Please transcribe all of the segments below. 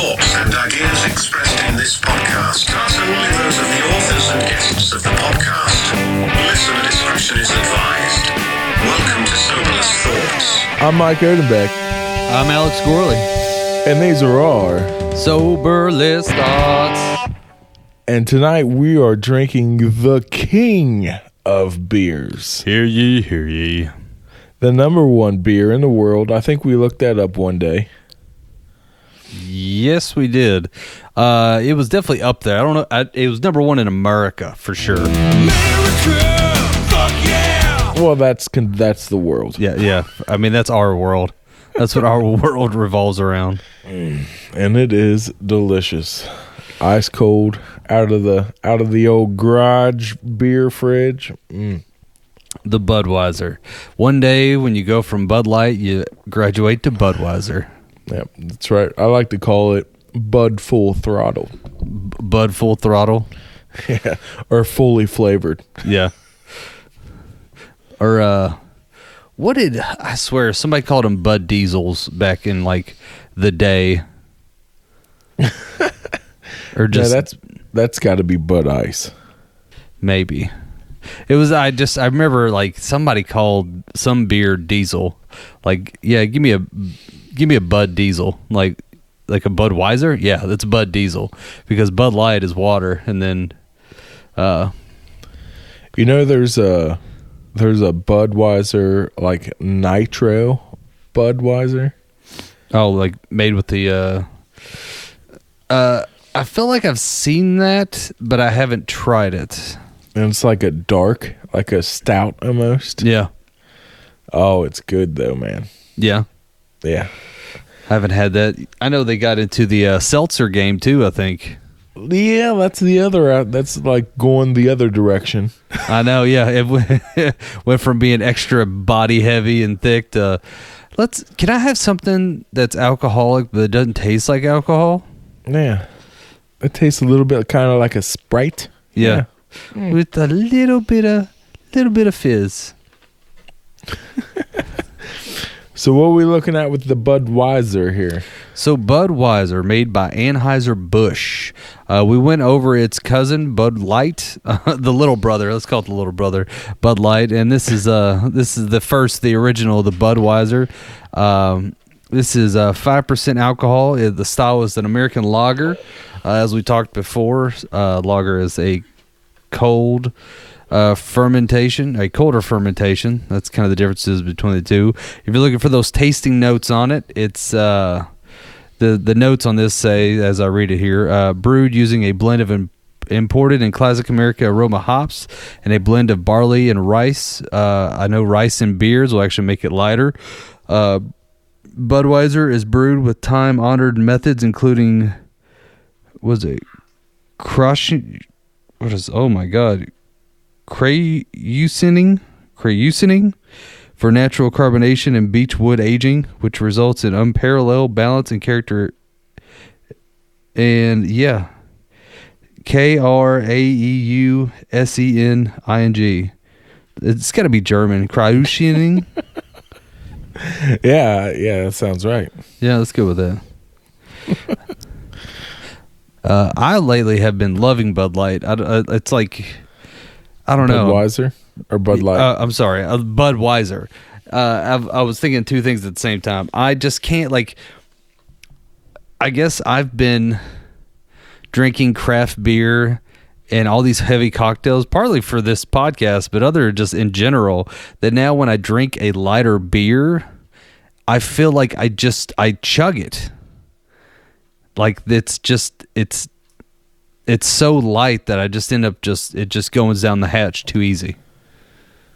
thoughts and ideas expressed in this podcast are solely those of the authors and guests of the podcast. Listener discretion is advised. Welcome to Soberless Thoughts. I'm Mike Odenbeck, I'm Alex Gorley. and these are our. Soberless thoughts. And tonight we are drinking the king of beers, Hear ye, hear ye. the number one beer in the world. I think we looked that up one day. Yes, we did. Uh, it was definitely up there. I don't know. I, it was number one in America for sure. Well, that's con- that's the world, Yeah, yeah. I mean, that's our world. That's what our world revolves around. and it is delicious, ice cold out of the out of the old garage beer fridge. Mm. The Budweiser. One day when you go from Bud Light, you graduate to Budweiser. Yep, that's right. I like to call it Bud Full Throttle, B- Bud Full Throttle. yeah, or fully flavored. Yeah. Or uh what did I swear somebody called them Bud Diesels back in like the day. or Yeah, just that's that's got to be Bud Ice. maybe. It was I just I remember like somebody called some beer diesel. Like, yeah, give me a give me a Bud Diesel. Like like a Budweiser? Yeah, that's Bud Diesel because Bud Light is water and then uh You know, there's a there's a Budweiser like Nitro Budweiser. Oh, like made with the uh uh I feel like I've seen that, but I haven't tried it. And it's like a dark, like a stout almost. Yeah. Oh, it's good though, man. Yeah. Yeah. I haven't had that. I know they got into the uh, seltzer game too, I think. Yeah, that's the other out. That's like going the other direction. I know, yeah. It went, went from being extra body heavy and thick to let's can I have something that's alcoholic but it doesn't taste like alcohol? Yeah. It tastes a little bit kind of like a Sprite. Yeah. With a little bit of little bit of fizz. So what are we looking at with the Budweiser here? So Budweiser, made by Anheuser-Busch. Uh, we went over its cousin Bud Light, uh, the little brother. Let's call it the little brother, Bud Light. And this is uh this is the first, the original, the Budweiser. Um, this is uh, five percent alcohol. Uh, The style is an American lager. Uh, as we talked before, lager is a cold uh, fermentation, a colder fermentation. That's kind of the differences between the two. If you're looking for those tasting notes on it, it's uh, the the notes on this say, as I read it here, uh, brewed using a blend of im- imported and classic America aroma hops and a blend of barley and rice. Uh, I know rice and beers will actually make it lighter. Uh, Budweiser is brewed with time honored methods, including was it crushing? What is? Oh my god, crayusining, crayusining for natural carbonation and beech wood aging, which results in unparalleled balance and character. And yeah, K R A E U S E N I N G. It's got to be German. Krauschening. Yeah, yeah, that sounds right. yeah, let's go with that. uh, I lately have been loving Bud Light. I, I, it's like I don't know. Budweiser or Bud Light. Uh, I'm sorry, uh, Budweiser. Uh, I've, I was thinking two things at the same time. I just can't like. I guess I've been drinking craft beer and all these heavy cocktails, partly for this podcast, but other just in general. That now when I drink a lighter beer, I feel like I just I chug it. Like it's just it's it's so light that I just end up just it just goes down the hatch too easy.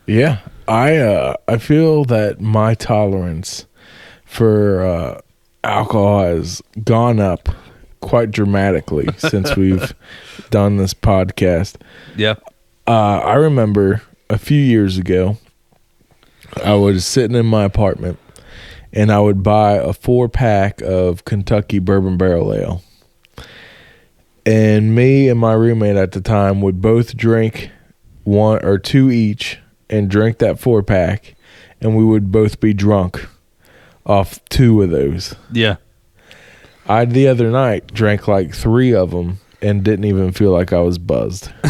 Yeah, I uh, I feel that my tolerance for uh, alcohol has gone up quite dramatically since we've done this podcast. Yeah. Uh, I remember a few years ago, I was sitting in my apartment, and I would buy a four pack of Kentucky Bourbon Barrel Ale. And me and my roommate at the time would both drink one or two each and drink that four pack, and we would both be drunk off two of those. Yeah. I the other night drank like three of them and didn't even feel like I was buzzed.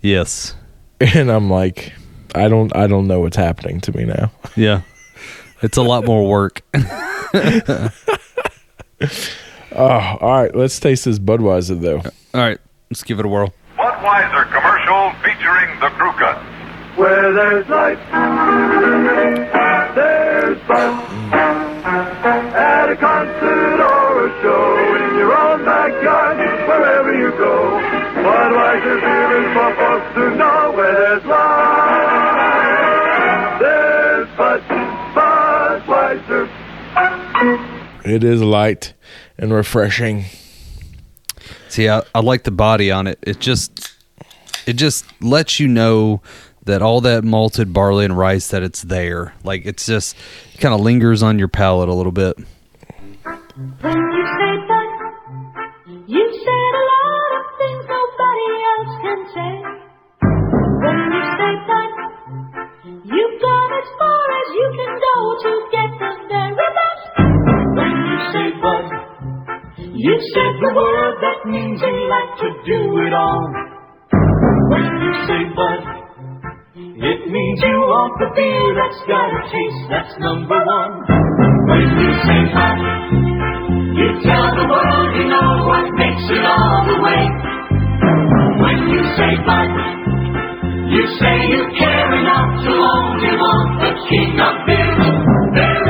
Yes. And I'm like, I don't, I don't know what's happening to me now. Yeah. It's a lot more work. Oh, all right. Let's taste this Budweiser though. All right, let's give it a whirl. Budweiser commercial featuring the crew cut. Where there's life, there's fun. At a concert or a show, in your own backyard, wherever you go. Budweiser beer is for folks to know where there's life. There's Bud, Budweiser. It is light and refreshing. See, I, I like the body on it. It just it just lets you know that all that malted barley and rice that it's there. Like it's just it kind of lingers on your palate a little bit. When you say that, you said a lot of things nobody else can say. When you say that, you've gone as far as you can go to get the very best. When you say bud, you said the word that means you like to do it all. When you say bud, it means you want the beer that's got a taste that's number one. When you say hot, you tell the world you know what makes it all the way. When you say Bud, you say you care enough to only want the king of beers.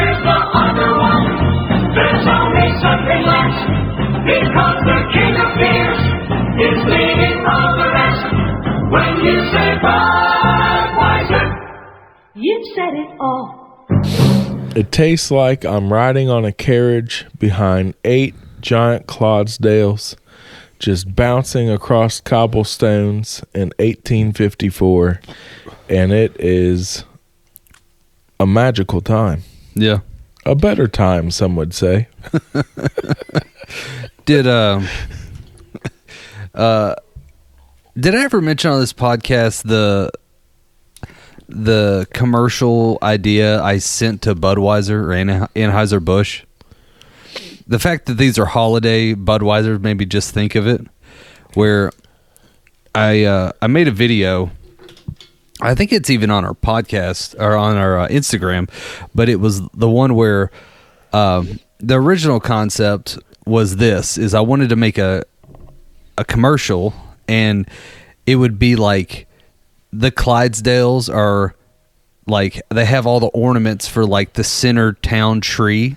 Is leading all the rest. When you say Budweiser, you've said it all. It tastes like I'm riding on a carriage behind eight giant Clydesdales, just bouncing across cobblestones in 1854, and it is a magical time. Yeah. A better time, some would say. Did um uh did I ever mention on this podcast the the commercial idea I sent to Budweiser or Anhe- Anheuser Busch? The fact that these are holiday Budweiser, made me just think of it. Where I uh, I made a video. I think it's even on our podcast or on our uh, Instagram, but it was the one where um, the original concept was this: is I wanted to make a a commercial, and it would be like the Clydesdales are like they have all the ornaments for like the center town tree.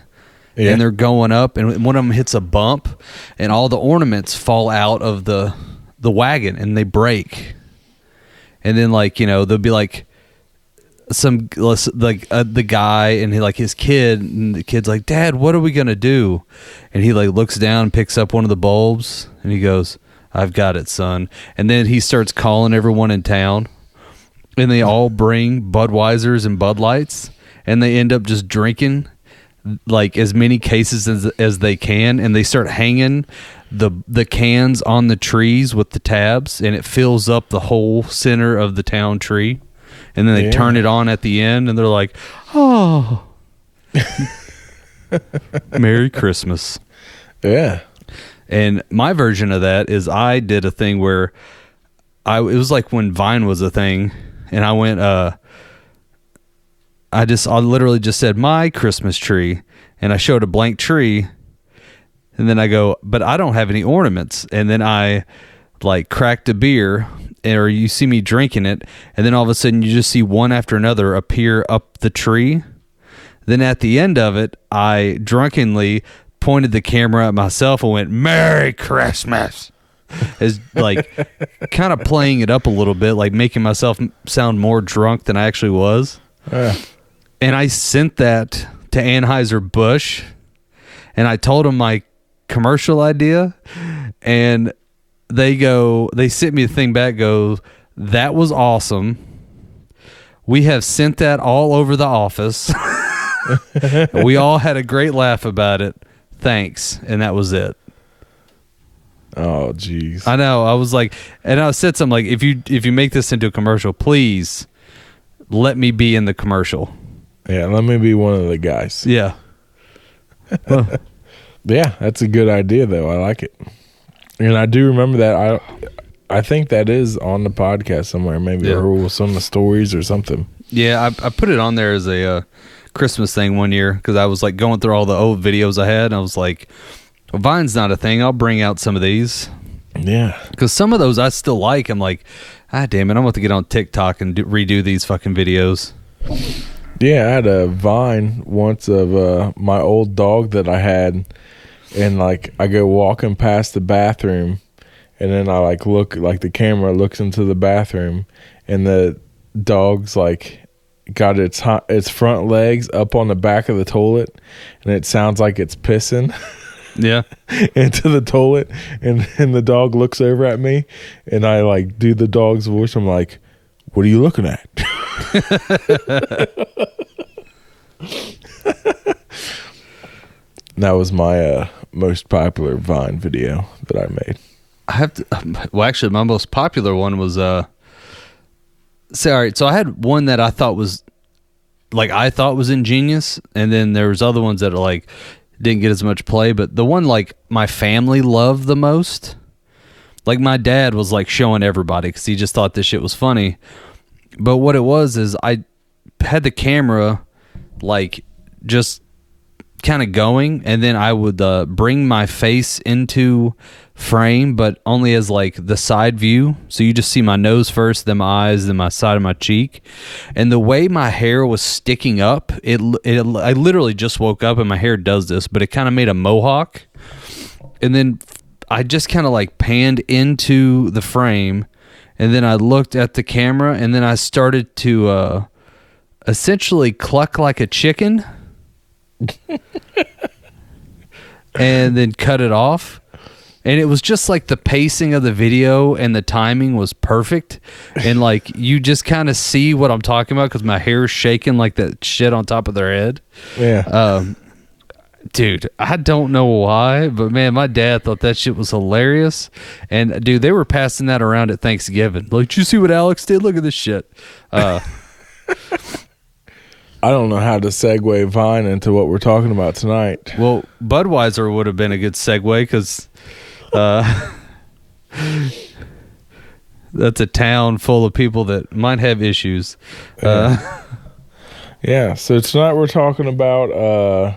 Yeah. And they're going up, and one of them hits a bump, and all the ornaments fall out of the the wagon, and they break. And then, like you know, there'll be like some like uh, the guy and he like his kid and the kid's like dad what are we gonna do and he like looks down picks up one of the bulbs and he goes i've got it son. And then he starts calling everyone in town. And they all bring budweisers and bud lights. And they end up just drinking like as many cases as, as they can. And they start hanging the the cans on the trees with the tabs. And it fills up the whole center of the town tree. And then they Yeah. turn it on at the end. And they're like oh merry christmas. Yeah. And my version of that is I did a thing where I it was like when Vine was a thing, and I went uh I just I literally just said my Christmas tree, and I showed a blank tree, and then I go, but I don't have any ornaments, and then I like cracked a beer, or you see me drinking it, and then all of a sudden you just see one after another appear up the tree. Then at the end of it, I drunkenly pointed the camera at myself and went, Merry Christmas. As like kind of playing it up a little bit, like making myself sound more drunk than I actually was. Yeah. And I sent that to Anheuser-Busch and I told them my commercial idea and they go they sent me the thing back goes that was awesome we have sent that all over the office we all had a great laugh about it thanks and that was it Oh, jeez. i know i was like and i said something like if you if you make this into a commercial please let me be in the commercial Yeah, let me be one of the guys. yeah Well, Yeah, that's a good idea though. I like it. And I do remember that I I think that is on the podcast somewhere, maybe Yeah. or some of the stories or something. Yeah, I, I put it on there as a uh, Christmas thing one year because I was like going through all the old videos I had, and I was like, well, "Vine's not a thing. I'll bring out some of these Yeah. because some of those I still like." I'm like, "Ah, damn it! I'm about to get on TikTok and do, redo these fucking videos." Yeah, I had a vine once of uh, my old dog that I had, and like I go walking past the bathroom, and then I like look like the camera looks into the bathroom, and the dog's like got its its front legs up on the back of the toilet, and it sounds like it's pissing Yeah, into the toilet, and and the dog looks over at me, and I like do the dog's voice. I'm like, "What are you looking at?" that was my uh, most popular Vine video that I made. I have to. Well, actually, my most popular one was uh. Say, all right. So I had one that I thought was, like, I thought was ingenious, and then there was other ones that are like didn't get as much play. But the one like my family loved the most, like my dad was like showing everybody because he just thought this shit was funny. But what it was is I had the camera like just kind of going and then i would uh, bring my face into frame but only as like the side view. So you just see my nose first then my eyes then my side of my cheek. And the way my hair was sticking up it, it i literally just woke up and my hair does this but it kind of made a mohawk. And then I just kind of like panned into the frame and then I looked at the camera and then I started to uh essentially cluck like a chicken and then cut it off. And it was just like the pacing of the video and the timing was perfect. And like you just kind of see what I'm talking about because my hair is shaking like that shit on top of their head. Yeah, Um, dude, I don't know why, but man, my dad thought that shit was hilarious. And dude, they were passing that around at Thanksgiving. Like, did you see what Alex did? Look at this shit. Uh, I don't know how to segue Vine into what we're talking about tonight. well, Budweiser would have been a good segue because uh, that's a town full of people that might have issues. Uh, Yeah, so tonight we're talking about uh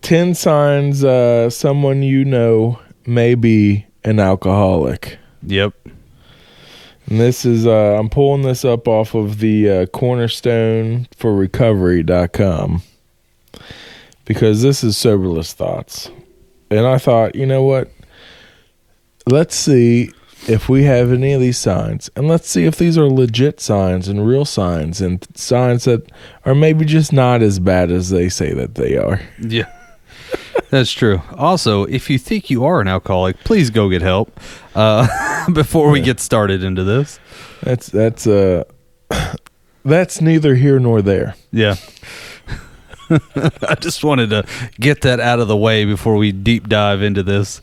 10 signs uh someone you know may be an alcoholic. yep. And this is uh I'm pulling this up off of the uh, cornerstone for recovery.com because this is soberless thoughts. And I thought, you know what? Let's see if we have any of these signs and let's see if these are legit signs and real signs and signs that are maybe just not as bad as they say that they are. Yeah. That's true. Also, if you think you are an alcoholic, please go get help uh, before we get started into this. That's that's uh that's neither here nor there. Yeah. I just wanted to get that out of the way before we deep dive into this.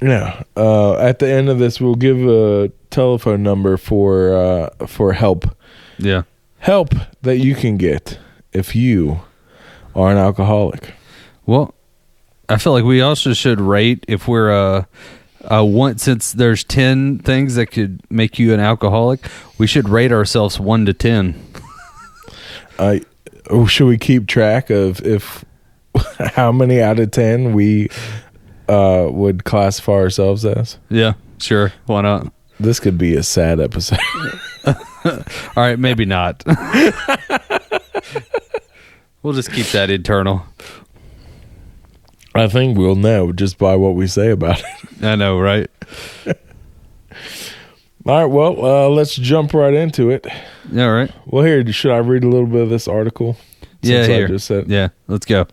Yeah. Uh, at the end of this, we'll give a telephone number for uh, for help. Yeah. Help that you can get if you are an alcoholic. Well, I feel like we also should rate if we're uh uh one since there's 10 things that could make you an alcoholic, we should rate ourselves 1 to 10. Uh, oh, should we keep track of if how many out of ten we uh, would classify ourselves as? Yeah, sure. Why not? This could be a sad episode. All right, maybe not. we'll just keep that internal. I think we'll know just by what we say about it. I know, right? All right. Well, uh, let's jump right into it. All right. Well, here, should I read a little bit of this article? Yeah, here. yeah, let's go.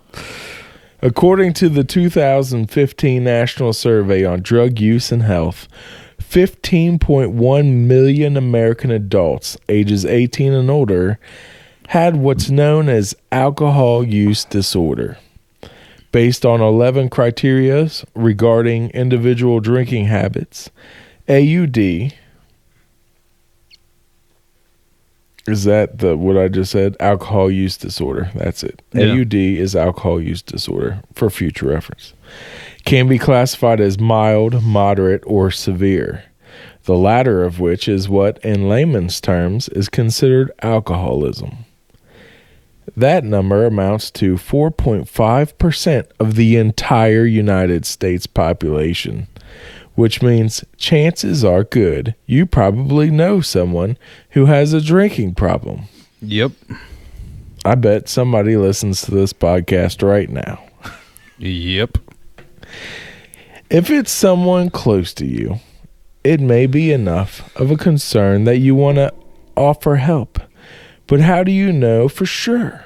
According to the 2015 National Survey on Drug Use and Health, 15.1 million American adults ages 18 and older had what's known as alcohol use disorder. Based on 11 criteria regarding individual drinking habits, AUD is that the what I just said? Alcohol use disorder. That's it. Yeah. AUD is alcohol use disorder for future reference. Can be classified as mild, moderate, or severe. The latter of which is what, in layman's terms, is considered alcoholism. That number amounts to 4.5% of the entire United States population, which means chances are good you probably know someone who has a drinking problem. Yep. I bet somebody listens to this podcast right now. Yep. If it's someone close to you, it may be enough of a concern that you want to offer help. But how do you know for sure?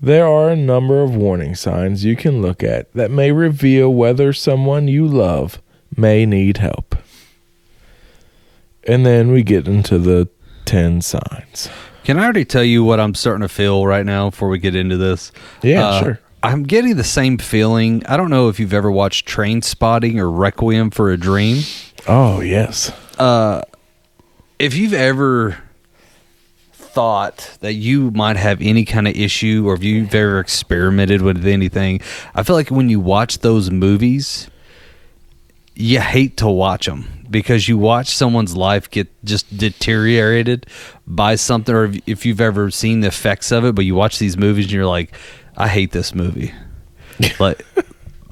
There are a number of warning signs you can look at that may reveal whether someone you love may need help. And then we get into the 10 signs. Can I already tell you what I'm starting to feel right now before we get into this? Yeah, Uh, sure. I'm getting the same feeling. I don't know if you've ever watched Train Spotting or Requiem for a Dream. Oh, yes. Uh, If you've ever thought that you might have any kind of issue or if you've ever experimented with anything, I feel like when you watch those movies, you hate to watch them because you watch someone's life get just deteriorated by something or if- if you've ever seen the effects of it but you watch these movies and you're like i hate this movie. Like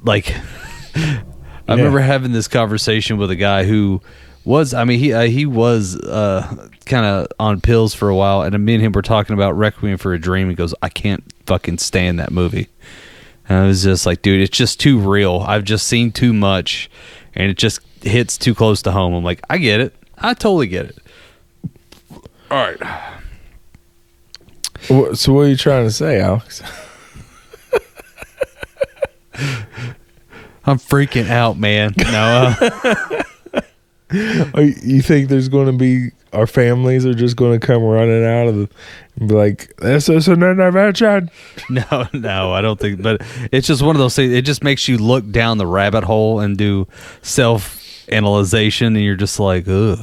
like i remember having this conversation with a guy who was i mean he uh, he was uh kind of on pills for a while and me and him were talking about requiem for a dream he goes i can't fucking stand that movie and I was just like, dude, it's just too real. I've just seen too much, and it just hits too close to home. I'm like, I get it. I totally get it. All right. So, what are you trying to say, Alex? I'm freaking out, man. No, uh, Are you you think there's going to be our families are just going to come running out of the and be like, "This is an intervention." no, no, I don't think. But it's just one of those things. It just makes you look down the rabbit hole and do self analyzation, and you're just like, ugh.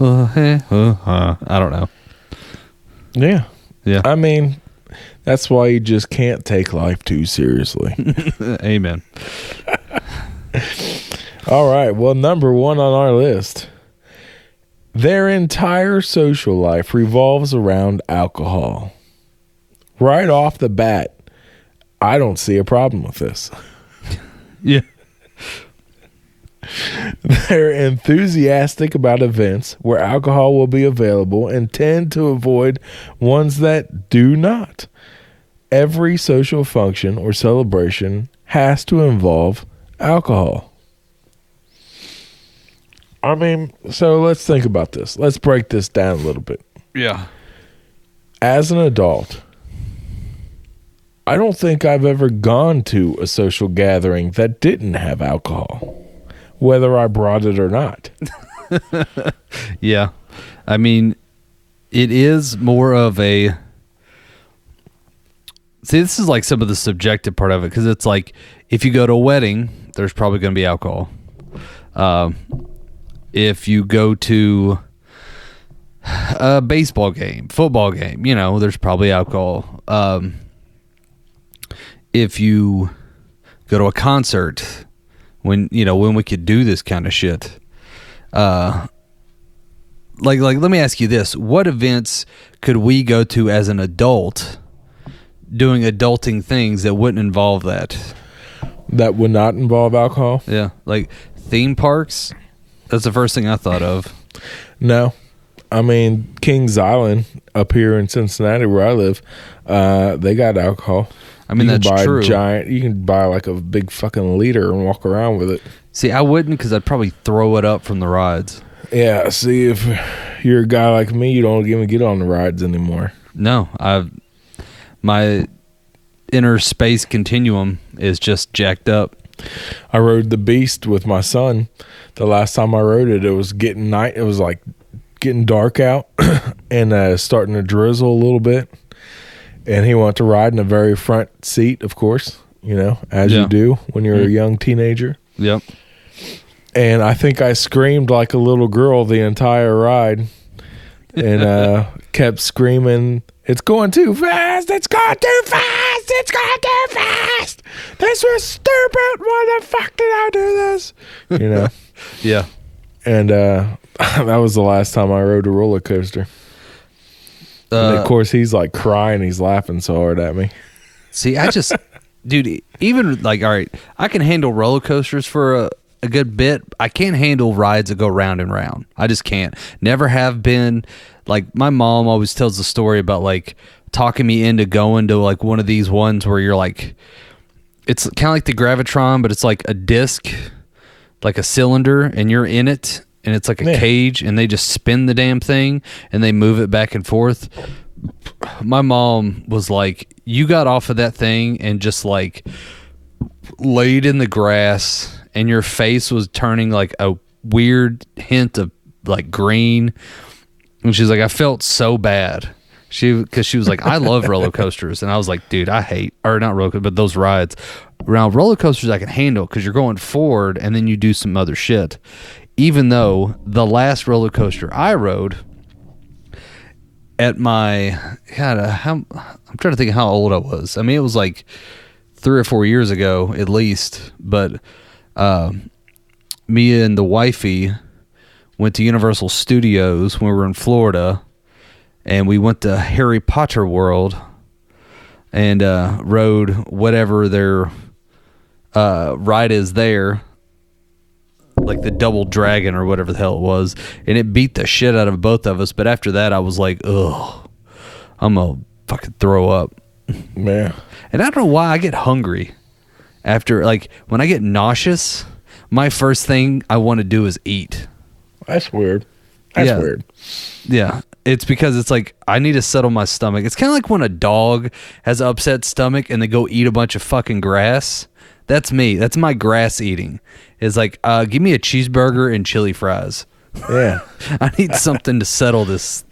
Uh, eh, uh, uh, I don't know. Yeah, Yeah. I mean, that's why you just can't take life too seriously. Amen. All right. Well, number one on our list. Their entire social life revolves around alcohol. Right off the bat, I don't see a problem with this. Yeah. They're enthusiastic about events where alcohol will be available and tend to avoid ones that do not. Every social function or celebration has to involve alcohol. I mean, so let's think about this. Let's break this down a little bit. Yeah. As an adult, I don't think I've ever gone to a social gathering that didn't have alcohol, whether I brought it or not. Yeah. I mean, it is more of a. See, this is like some of the subjective part of it because it's like if you go to a wedding, there's probably going to be alcohol. Um, if you go to a baseball game, football game, you know, there's probably alcohol. Um, if you go to a concert, when you know when we could do this kind of shit, uh, like like let me ask you this what events could we go to as an adult doing adulting things that wouldn't involve that That would not involve alcohol? yeah like theme parks that's the first thing i thought of No. I mean, Kings Island up here in Cincinnati, where I live, uh, they got alcohol. I mean, You can that's buy true. Giant. You can buy like a big fucking liter and walk around with it. see i wouldn't because i'd probably throw it up from the rides Yeah. See, if you're a guy like me, you don't even get on the rides anymore. no i've my inner space continuum is just jacked up I rode the Beast with my son. The last time I rode it, it was getting night. It was like getting dark out and uh, starting to drizzle a little bit. And he wanted to ride in the very front seat, of course. You know, as Yeah. you do when you're a young teenager. yep And I think I screamed like a little girl the entire ride. and uh, kept screaming, "It's going too fast! It's going too fast! It's going too fast! This was stupid! Why the fuck did I do this?" You know. Yeah. and uh, that was the last time I rode a roller coaster. and Uh, of course, he's like crying. He's laughing so hard at me. See, I just, dude, even like, all right, I can handle roller coasters for a, a good bit. I can't handle rides that go round and round. I just can't. Never have been. Like, my mom always tells the story about like talking me into going to like one of these ones where you're like, it's kind of like the Gravitron, but it's like a disc, like a cylinder, and you're in it. And it's like a Yeah. cage, and they just spin the damn thing and they move it back and forth my mom was like, "You got off of that thing and just like laid in the grass, and your face was turning like a weird hint of like green." And she's like, "I felt so bad." She because she was like, "I love roller coasters," and I was like, "Dude, I hate or not roller, but those rides." Now roller coasters, I can handle because you're going forward and then you do some other shit. Even though the last roller coaster I rode at my God, uh, how I'm trying to think of how old I was. I mean, it was like three or four years ago at least. But uh, me and the wifey went to Universal Studios when we were in Florida, and we went to Harry Potter World and uh, rode whatever their uh, ride is there like the double dragon or whatever the hell it was, and it beat the shit out of both of us. But after that, I was like, ugh, I'm gonna fucking throw up. Man, And I don't know why I get hungry after like when I get nauseous. My first thing I want to do is eat. That's weird. That's Yeah. weird. Yeah, it's because it's like I need to settle my stomach. It's kind of like when a dog has an upset stomach and they go eat a bunch of fucking grass. That's me. That's my grass eating. Is like, uh, give me a cheeseburger and chili fries. Yeah, I need something to settle this.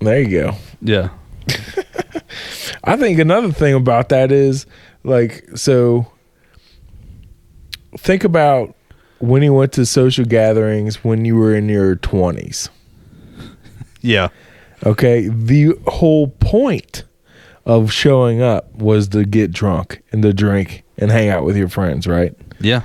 there you go. Yeah. I think another thing about that is like so think about when you went to social gatherings when you were in your 20s. Yeah. Okay, the whole point of showing up was to get drunk and to drink and hang out with your friends, right? Yeah.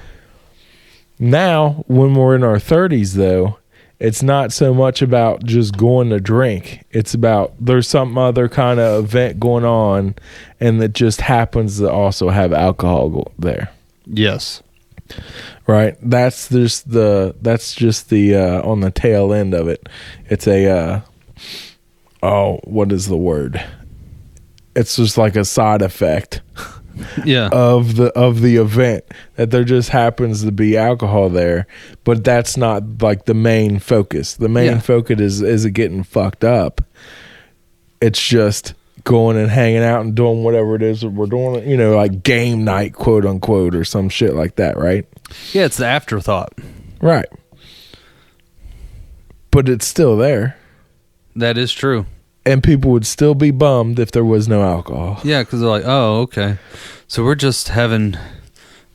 Now, when we're in our 30s, though, it's not so much about just going to drink. It's about there's some other kind of event going on, and that just happens to also have alcohol there, Yes. Right? That's just the that's just the uh, on the tail end of it. It's a uh, oh, what is the word? It's just like a side effect Yeah. of the of the event that there just happens to be alcohol there but that's not like the main focus the main Yeah. focus is is it getting fucked up it's just going and hanging out and doing whatever it is that we're doing you know like game night quote unquote or some shit like that right yeah. It's the afterthought. right but it's still there That is true. and people would still be bummed if there was no alcohol Yeah, because they're like, oh, okay. So we're just having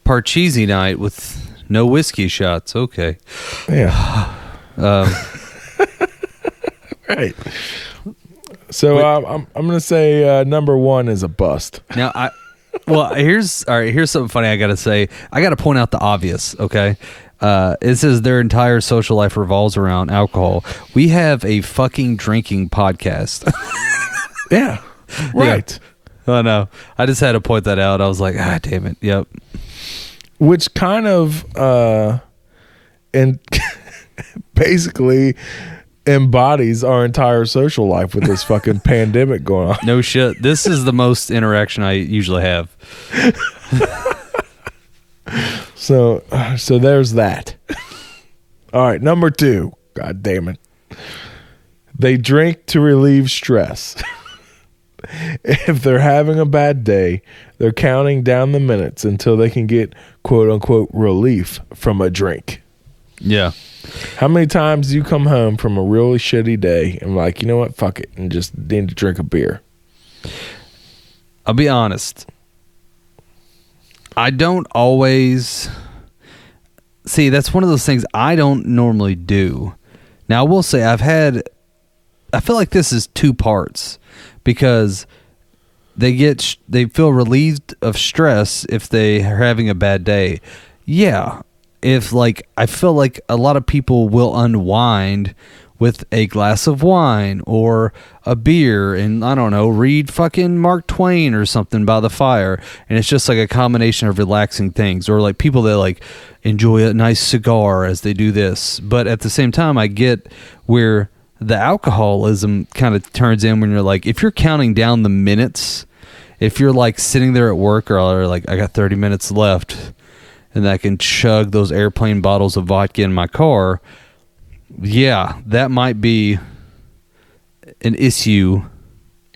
Parcheesi night with no whiskey shots. Okay. yeah Um, right so um, I'm I'm gonna say uh, number one is a bust. Now I well here's all right, here's something funny I gotta say. I gotta point out the obvious, okay? Uh it says their entire social life revolves around alcohol. We have a fucking drinking podcast. Yeah. Right. I know. I just had to point that out. I was like, ah damn it. Yep. Which kind of uh and basically embodies our entire social life with this fucking pandemic going on. No shit. This is the most interaction I usually have. So so there's that. All right, number 2. God damn it. They drink to relieve stress. if they're having a bad day, they're counting down the minutes until they can get quote unquote relief from a drink. Yeah. How many times do you come home from a really shitty day and like, you know what, fuck it, and just need to drink a beer? I'll be honest. I don't always see that's one of those things I don't normally do. Now I will say I've had I feel like this is two parts because they get they feel relieved of stress if they are having a bad day. Yeah, if like I feel like a lot of people will unwind with a glass of wine or a beer and I don't know, read fucking Mark Twain or something by the fire and it's just like a combination of relaxing things or like people that like enjoy a nice cigar as they do this. But at the same time I get where the alcoholism kind of turns in when you're like if you're counting down the minutes if you're like sitting there at work or like I got 30 minutes left and I can chug those airplane bottles of vodka in my car, yeah, that might be an issue.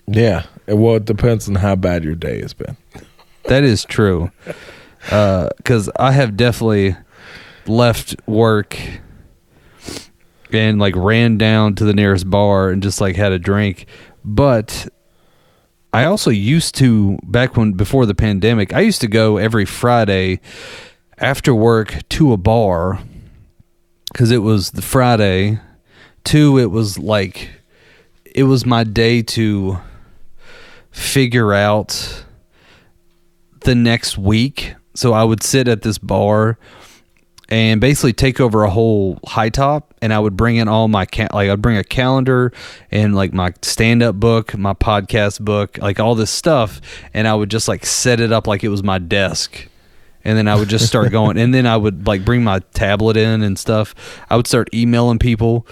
Yeah. Well, it depends on how bad your day has been. That is true. Uh, because I have definitely left work and like ran down to the nearest bar and just like had a drink. But I also used to, back when before the pandemic, I used to go every Friday after work to a bar because it was the Friday. Two, it was like, it was my day to figure out the next week. So I would sit at this bar and basically take over a whole high top and I would bring in all my ca- like I'd bring a calendar and like my stand up book, my podcast book, like all this stuff and I would just like set it up like it was my desk. And then I would just start going and then I would like bring my tablet in and stuff. I would start emailing people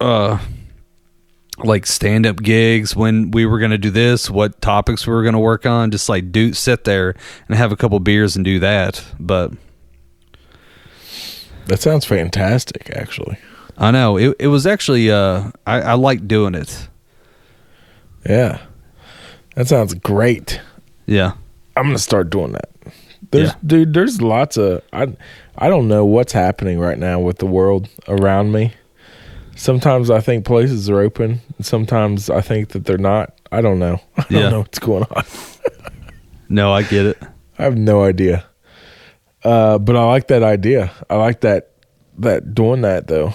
uh like stand up gigs when we were going to do this, what topics we were going to work on, just like do sit there and have a couple beers and do that. But That sounds fantastic, actually. I know it, it was actually uh I, I like doing it. Yeah. That sounds great. Yeah. I'm gonna start doing that. There's Yeah. dude, there's lots of I I don't know what's happening right now with the world around me. Sometimes I think places are open, and sometimes I think that they're not. I don't know. I don't Yeah. know what's going on. No, I get it. I have no idea. Uh, but I like that idea. I like that that doing that though.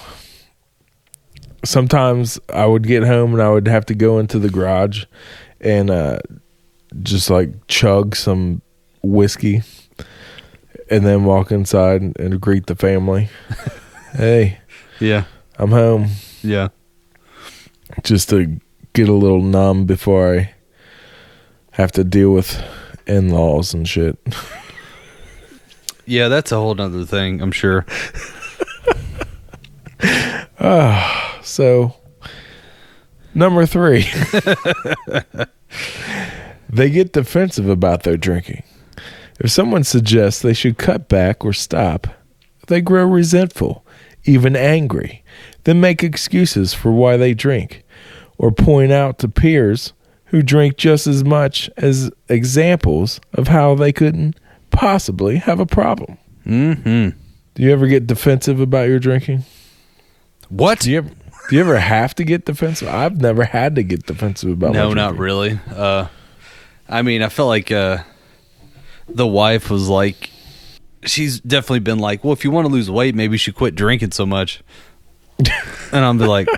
Sometimes I would get home and I would have to go into the garage and uh, just like chug some whiskey and then walk inside and, and greet the family. hey, Yeah. I'm home. Yeah. Just to get a little numb before I have to deal with in laws and shit. Yeah, that's a whole nother thing, I'm sure. Ah, so, number three, they get defensive about their drinking. If someone suggests they should cut back or stop, they grow resentful, even angry, then make excuses for why they drink, or point out to peers who drink just as much as examples of how they couldn't possibly have a problem. Mm-hmm. Do you ever get defensive about your drinking? What? Do you ever do you ever have to get defensive? I've never had to get defensive about. my no, not really. Uh, I mean, I felt like uh, the wife was like, she's definitely been like, well, if you want to lose weight, maybe you should quit drinking so much. and I'm be like,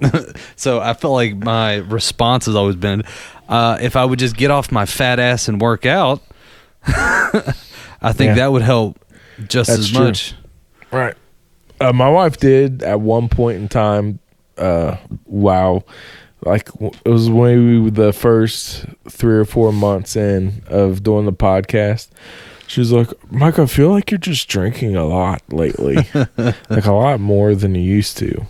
so I felt like my response has always been, uh, if I would just get off my fat ass and work out, I think Yeah. that would help just That's as true. much. Right. Uh, my wife did at one point in time. Uh, wow, like it was when we were the first three or four months in of doing the podcast. She was like, "Mike, I feel like you're just drinking a lot lately, like a lot more than you used to."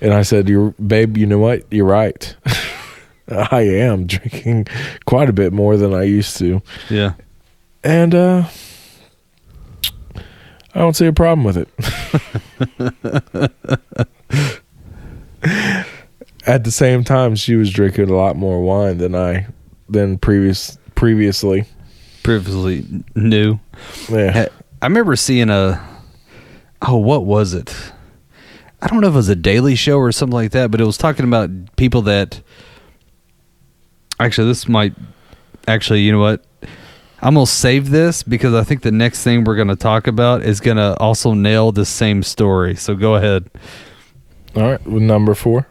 And I said, "You're, babe. You know what? You're right. I am drinking quite a bit more than I used to." Yeah. and uh I don't see a problem with it. At the same time, she was drinking a lot more wine than I than previous previously. Previously knew. Yeah, I remember seeing a oh, what was it? I don't know if it was a Daily Show or something like that, but it was talking about people that. Actually, this might. Actually, you know what? I'm gonna save this because I think the next thing we're gonna talk about is gonna also nail the same story. So go ahead. all right. With number four,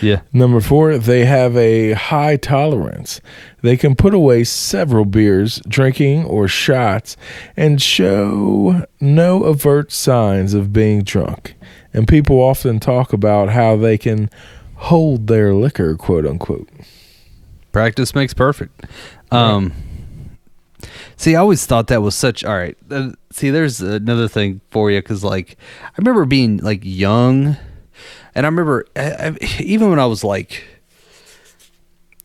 Yeah. Number four, they have a high tolerance. They can put away several beers, drinking, or shots and show no overt signs of being drunk. And people often talk about how they can hold their liquor, quote unquote. Practice makes perfect. Um, See, I always thought that was such. All right. Uh, see, there's another thing for you because, like, I remember being like young, and I remember I, I, even when I was like,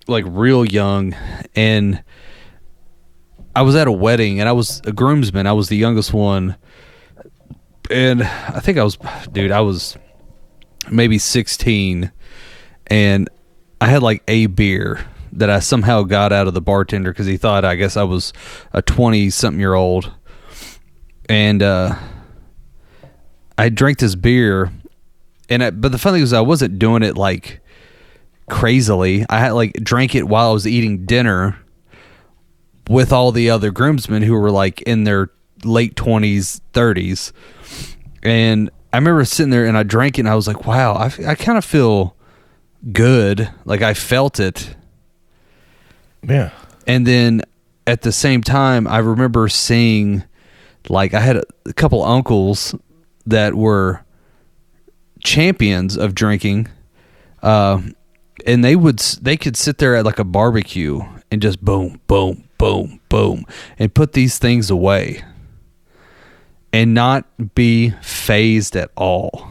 like real young, and I was at a wedding, and I was a groomsman. I was the youngest one, and I think I was, dude, I was maybe 16, and I had like a beer that I somehow got out of the bartender because he thought I guess I was a 20 something year old. And uh, I drank this beer. And I, but the funny thing was I wasn't doing it like crazily. I had like drank it while I was eating dinner with all the other groomsmen who were like in their late 20s, 30s. And I remember sitting there and I drank it and I was like, wow, I, I kind of feel good. Like I felt it. Yeah. And then at the same time, I remember seeing, like, I had a, a couple uncles that were champions of drinking, uh, and they would they could sit there at like a barbecue and just boom, boom, boom, boom, and put these things away, and not be fazed at all.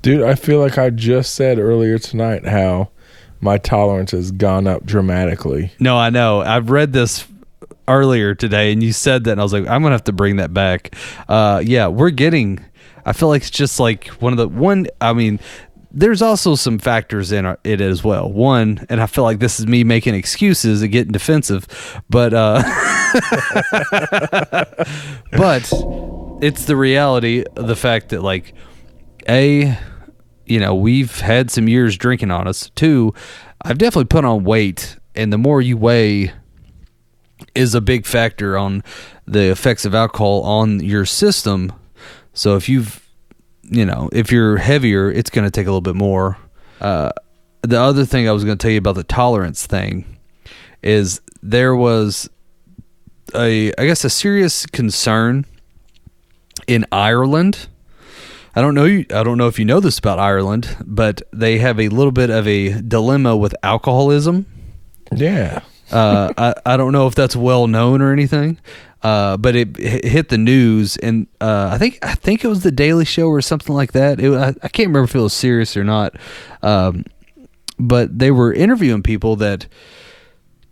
Dude, I feel like I just said earlier tonight how my tolerance has gone up dramatically. No, I know. I've read this earlier today, and you said that, and I was like, I'm gonna have to bring that back. Uh, yeah, we're getting. I feel like it's just like one of the one. I mean, there's also some factors in it as well. One, and I feel like this is me making excuses and getting defensive, but uh, but it's the reality of the fact that like a you know we've had some years drinking on us two i've definitely put on weight and the more you weigh is a big factor on the effects of alcohol on your system so if you've you know if you're heavier it's going to take a little bit more uh, the other thing i was going to tell you about the tolerance thing is there was a i guess a serious concern in ireland I don't know. I don't know if you know this about Ireland, but they have a little bit of a dilemma with alcoholism. Yeah. Uh, I, I don't know if that's well known or anything, uh, but it, it hit the news, and uh, I think I think it was the Daily Show or something like that. It, I, I can't remember if it was serious or not, um, but they were interviewing people that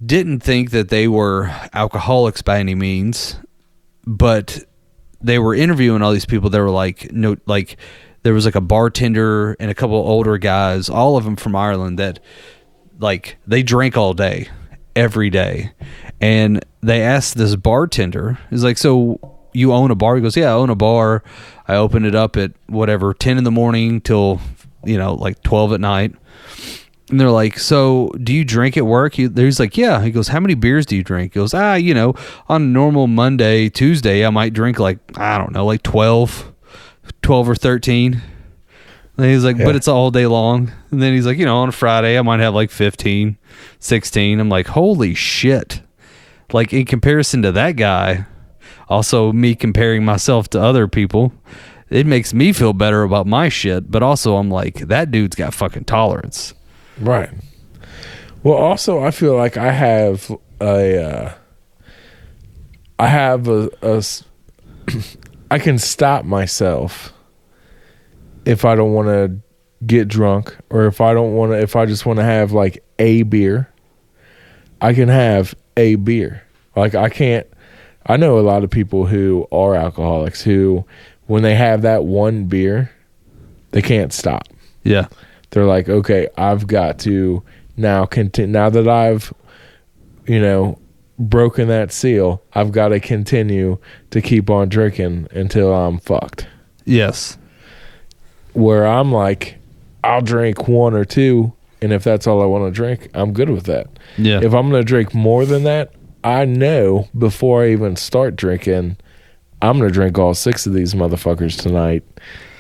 didn't think that they were alcoholics by any means, but they were interviewing all these people that were like no like there was like a bartender and a couple older guys all of them from Ireland that like they drank all day every day and they asked this bartender he's like so you own a bar he goes yeah I own a bar I open it up at whatever 10 in the morning till you know like 12 at night and they're like, "So, do you drink at work?" He's like, "Yeah." He goes, "How many beers do you drink?" He goes, "Ah, you know, on a normal Monday, Tuesday, I might drink like I don't know, like 12, 12 or 13." And he's like, Yeah. "But it's all day long." And then he's like, "You know, on a Friday, I might have like 15, 16." I'm like, "Holy shit." Like in comparison to that guy, also me comparing myself to other people, it makes me feel better about my shit, but also I'm like, that dude's got fucking tolerance. Right. Well, also, I feel like I have a, uh, I have a, a I can stop myself if I don't want to get drunk or if I don't want to, if I just want to have like a beer, I can have a beer. Like I can't, I know a lot of people who are alcoholics who, when they have that one beer, they can't stop Yeah. they're like, okay, I've got to now continue. Now that I've, you know, broken that seal, I've got to continue to keep on drinking until I'm fucked. Yes. Where I'm like, I'll drink one or two, and if that's all I want to drink, I'm good with that. Yeah. If I'm going to drink more than that, I know before I even start drinking, I'm going to drink all six of these motherfuckers tonight,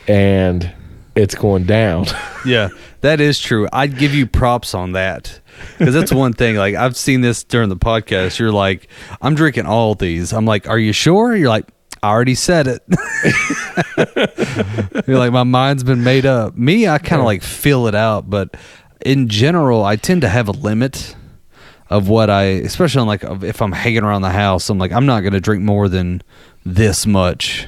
and it's going down. Yeah, that is true. I'd give you props on that because that's one thing. Like I've seen this during the podcast. You're like, I'm drinking all these. I'm like, are you sure? You're like, I already said it. You're like, my mind's been made up. Me, I kind of like feel it out, but in general, I tend to have a limit of what I, especially on like if I'm hanging around the house. I'm like, I'm not going to drink more than this much.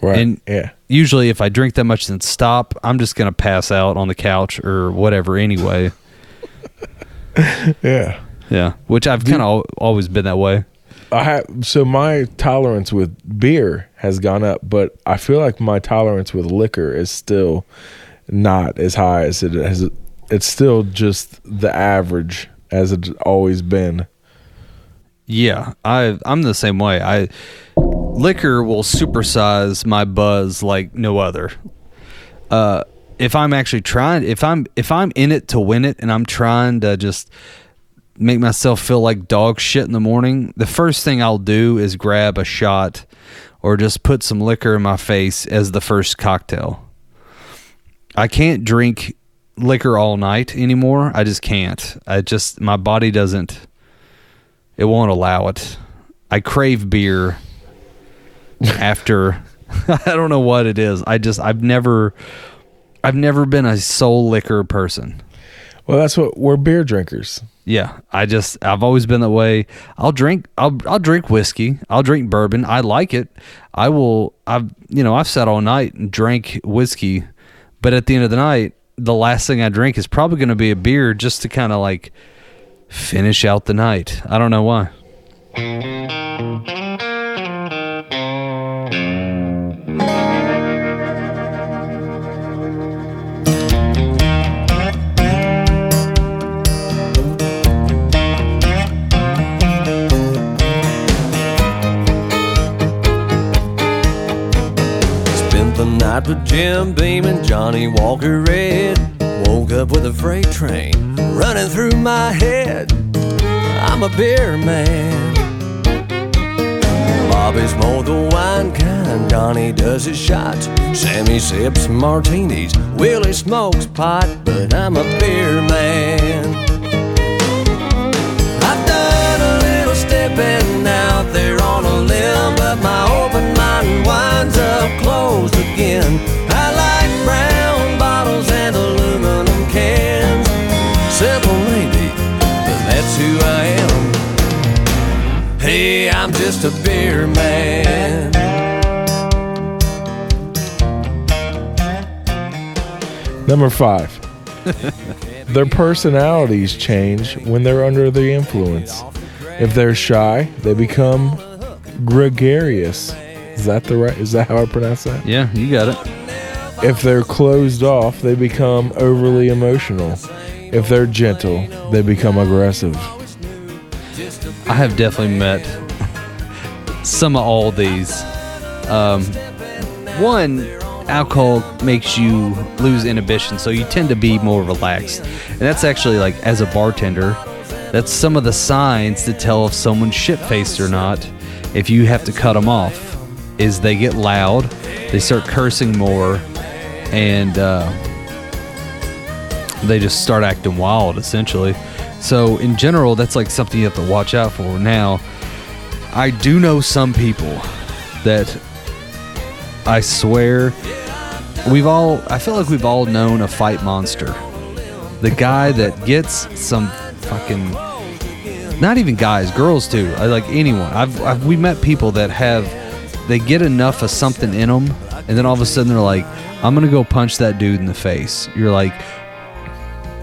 right. And yeah. usually, if I drink that much and stop, I'm just gonna pass out on the couch or whatever. Anyway, Yeah. yeah. Which I've kind of always been that way. I have so my tolerance with beer has gone up, but I feel like my tolerance with liquor is still not as high as it has. It's still just the average as it's always been. Yeah, I I'm the same way. I liquor will supersize my buzz like no other. Uh, if I'm actually trying, if I'm if I'm in it to win it, and I'm trying to just make myself feel like dog shit in the morning, the first thing I'll do is grab a shot or just put some liquor in my face as the first cocktail. I can't drink liquor all night anymore. I just can't. I just my body doesn't it won't allow it. I crave beer after I don't know what it is. I just I've never I've never been a sole liquor person. Well, that's what we're beer drinkers. Yeah, I just I've always been that way. I'll drink I'll I'll drink whiskey. I'll drink bourbon. I like it. I will I've you know, I've sat all night and drank whiskey, but at the end of the night, the last thing I drink is probably going to be a beer just to kind of like finish out the night. I don't know why. Night with Jim Beam and Johnnie Walker Red. Woke up with a freight train running through my head. I'm a beer man. Bobby's more the wine kind. Johnny does his shots. Sammy sips martinis. Willie smokes pot, but I'm a beer man. I've done a little stepping out there on a limb, but my open mind winds up again. I like brown bottles and aluminum cans. Simple but that's who I am. Hey, I'm just a beer man. Number five. Their personalities change when they're under the influence. If they're shy, they become gregarious. Is that the right? Is that how I pronounce that? Yeah, you got it. If they're closed off, they become overly emotional. If they're gentle, they become aggressive. I have definitely met some of all these. Um, one, alcohol makes you lose inhibition, so you tend to be more relaxed. And that's actually like as a bartender, that's some of the signs to tell if someone's shit faced or not. If you have to cut them off, is they get loud, they start cursing more, and uh, they just start acting wild essentially. So in general, that's like something you have to watch out for. Now, I do know some people that I swear we've all I feel like we've all known a fight monster. The guy that gets some fucking not even guys, girls too. Like anyone. I've, I've we met people that have they get enough of something in them and then all of a sudden they're like, "I'm going to go punch that dude in the face." You're like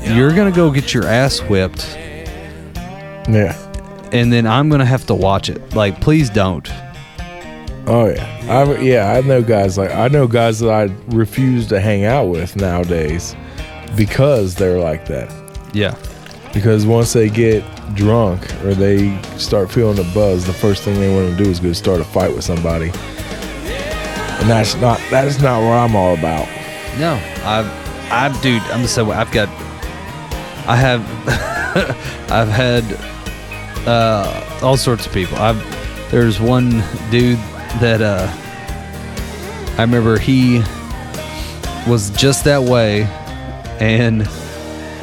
you're going to go get your ass whipped Yeah. and then I'm gonna have to watch it. Like, please don't. Oh yeah. I yeah, I know guys like I know guys that I refuse to hang out with nowadays because they're like that. Yeah, Because once they get drunk or they start feeling the buzz, the first thing they want to do is go start a fight with somebody. And that's not that's not what I'm all about. no, I've, I've, dude, I'm same way. I've got, I have, I've had uh, all sorts of people. I've, there's one dude that uh, I remember he was just that way, and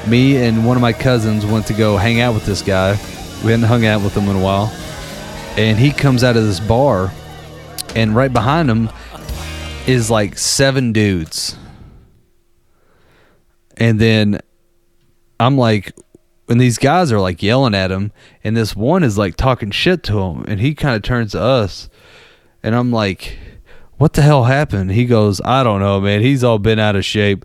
me and one of my cousins went to go hang out with this guy. We hadn't hung out with him in a while, and he comes out of this bar, and right behind him is like seven dudes, and then I'm like, and these guys are like yelling at him, and this one is like talking shit to him, and he kind of turns to us, and I'm like, what the hell happened? He goes, I don't know, man. He's all been out of shape.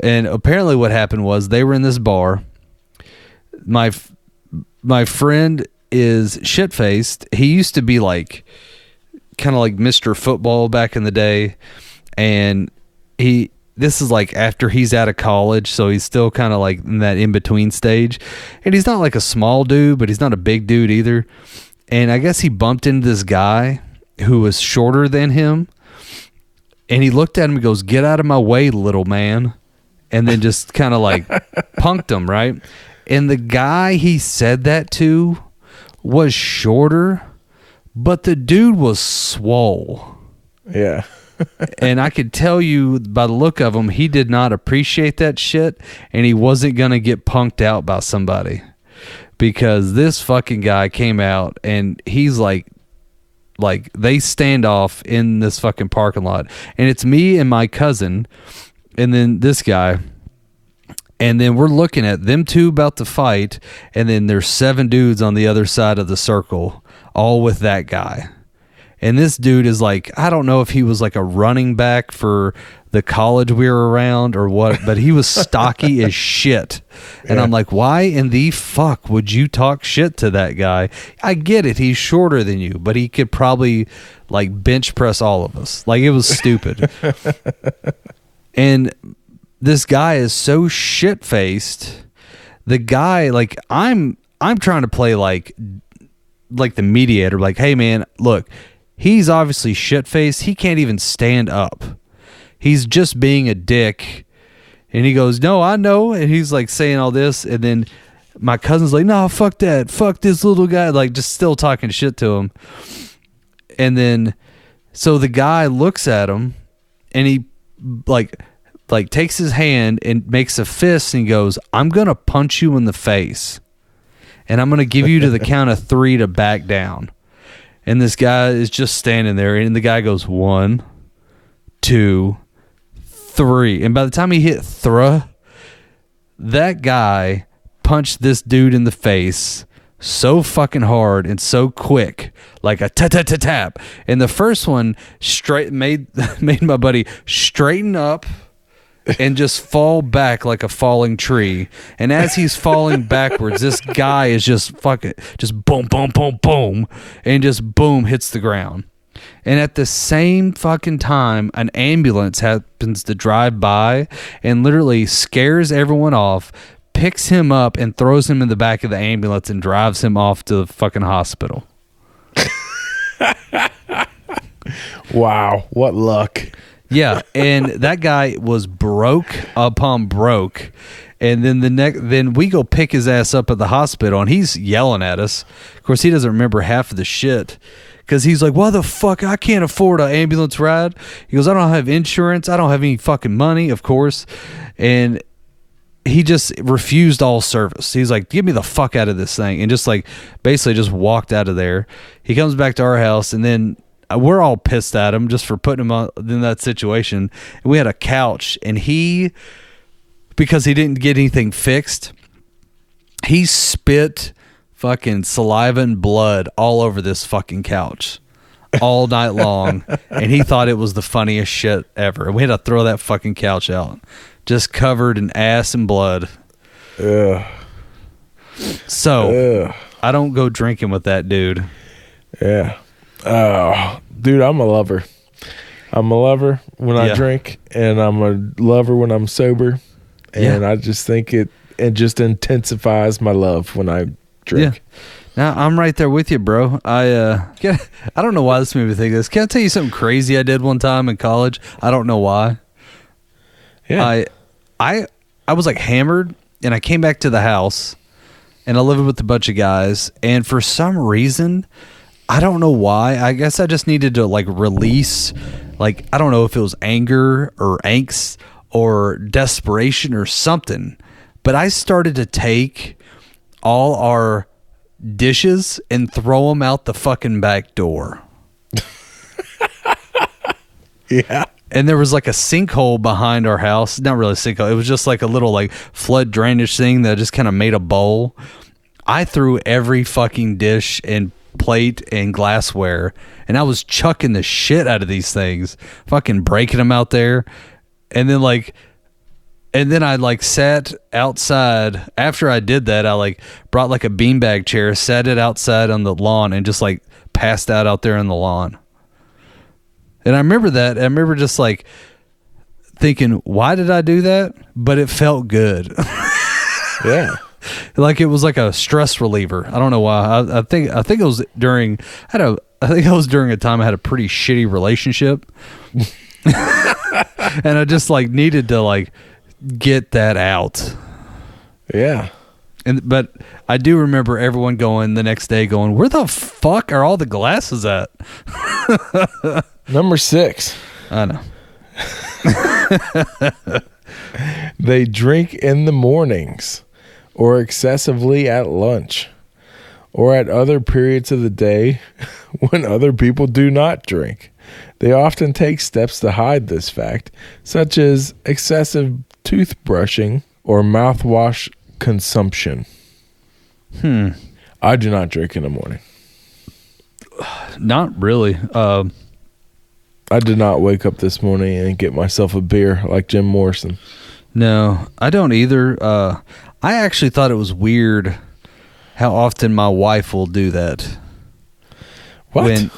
And apparently, what happened was they were in this bar. My my friend is shit faced. He used to be like kind of like Mr. Football back in the day, and he this is like after he's out of college, so he's still kind of like in that in between stage. And he's not like a small dude, but he's not a big dude either. And I guess he bumped into this guy who was shorter than him, and he looked at him and goes, "Get out of my way, little man," and then just kind of like punked him, right? And the guy he said that to was shorter, but the dude was swole Yeah. and I could tell you by the look of him, he did not appreciate that shit, and he wasn't gonna get punked out by somebody because this fucking guy came out and he's like, like they stand off in this fucking parking lot, and it's me and my cousin, and then this guy. And then we're looking at them two about to fight, and then there's seven dudes on the other side of the circle, all with that guy. And this dude is like, I don't know if he was like a running back for the college we were around or what, but he was stocky as shit. And I'm like, why in the fuck would you talk shit to that guy? I get it. He's shorter than you, but he could probably like bench press all of us. Like it was stupid. and this guy is so shit faced. The guy, like, I'm, I'm trying to play like like the mediator, like, hey man, look, he's obviously shit faced. He can't even stand up. He's just being a dick. And he goes, No, I know. And he's like saying all this. And then my cousin's like, No, fuck that. Fuck this little guy. Like just still talking shit to him. And then so the guy looks at him and he like like takes his hand and makes a fist and goes, I'm gonna punch you in the face and I'm going to give you to the count of three to back down. And this guy is just standing there, and the guy goes one, two, three. And by the time he hit thruh, that guy punched this dude in the face so fucking hard and so quick, like a tap tap tap tap. And the first one straight made made my buddy straighten up and just fall back like a falling tree. And as he's falling backwards, this guy is just fucking just boom, boom, boom, boom, and just boom hits the ground. And at the same fucking time, an ambulance happens to drive by and literally scares everyone off, picks him up and throws him in the back of the ambulance and drives him off to the fucking hospital. Wow. What luck. Yeah, and that guy was broke upon broke. And then the next, then we go pick his ass up at the hospital, and he's yelling at us. Of course, he doesn't remember half of the shit because he's like, "Why the fuck? I can't afford an ambulance ride." He goes, "I don't have insurance. I don't have any fucking money, of course." And he just refused all service. He's like, "Get me the fuck out of this thing," and just like basically just walked out of there. He comes back to our house, and then uh, we're all pissed at him just for putting him in that situation. And we had a couch, and he, because he didn't get anything fixed, he spit fucking saliva and blood all over this fucking couch all night long and he thought it was the funniest shit ever and we had to throw that fucking couch out just covered in ass and blood Ugh. so Ugh. i don't go drinking with that dude Yeah. Oh, dude, I'm a lover. I'm a lover when I drink, and I'm a lover when I'm sober. And Yeah. I just think it it just intensifies my love when I drink. Yeah. Now I'm right there with you, bro. I uh, can, I don't know why this made me think of this. Can I tell you something crazy I did one time in college? I don't know why. Yeah. I I I was like hammered and I came back to the house and I lived with a bunch of guys and for some reason I don't know why. I guess I just needed to like release like I don't know if it was anger or angst or desperation or something. But I started to take all our dishes and throw them out the fucking back door. Yeah. And there was like a sinkhole behind our house. Not really a sinkhole. It was just like a little like flood drainage thing that just kind of made a bowl. I threw every fucking dish and plate and glassware, and I was chucking the shit out of these things, fucking breaking them out there, and then like. And then I like sat outside after I did that. I like brought like a beanbag chair, sat it outside on the lawn, and just like passed out out there on the lawn. And I remember that. I remember just like thinking, why did I do that? But it felt good. Yeah. like it was like a stress reliever. I don't know why. I, I think I think it was during I had a I think it was during a time I had a pretty shitty relationship. and I just like needed to like get that out. Yeah. And but I do remember everyone going the next day going, "Where the fuck are all the glasses at?" Number six. I know. They drink in the mornings or excessively at lunch or at other periods of the day when other people do not drink. They often take steps to hide this fact, such as excessive toothbrushing or mouthwash consumption. Hmm. I do not drink in the morning. Not really. Uh, I did not wake up this morning and get myself a beer like Jim Morrison. No, I don't either. Uh, I actually thought it was weird how often my wife will do that. What?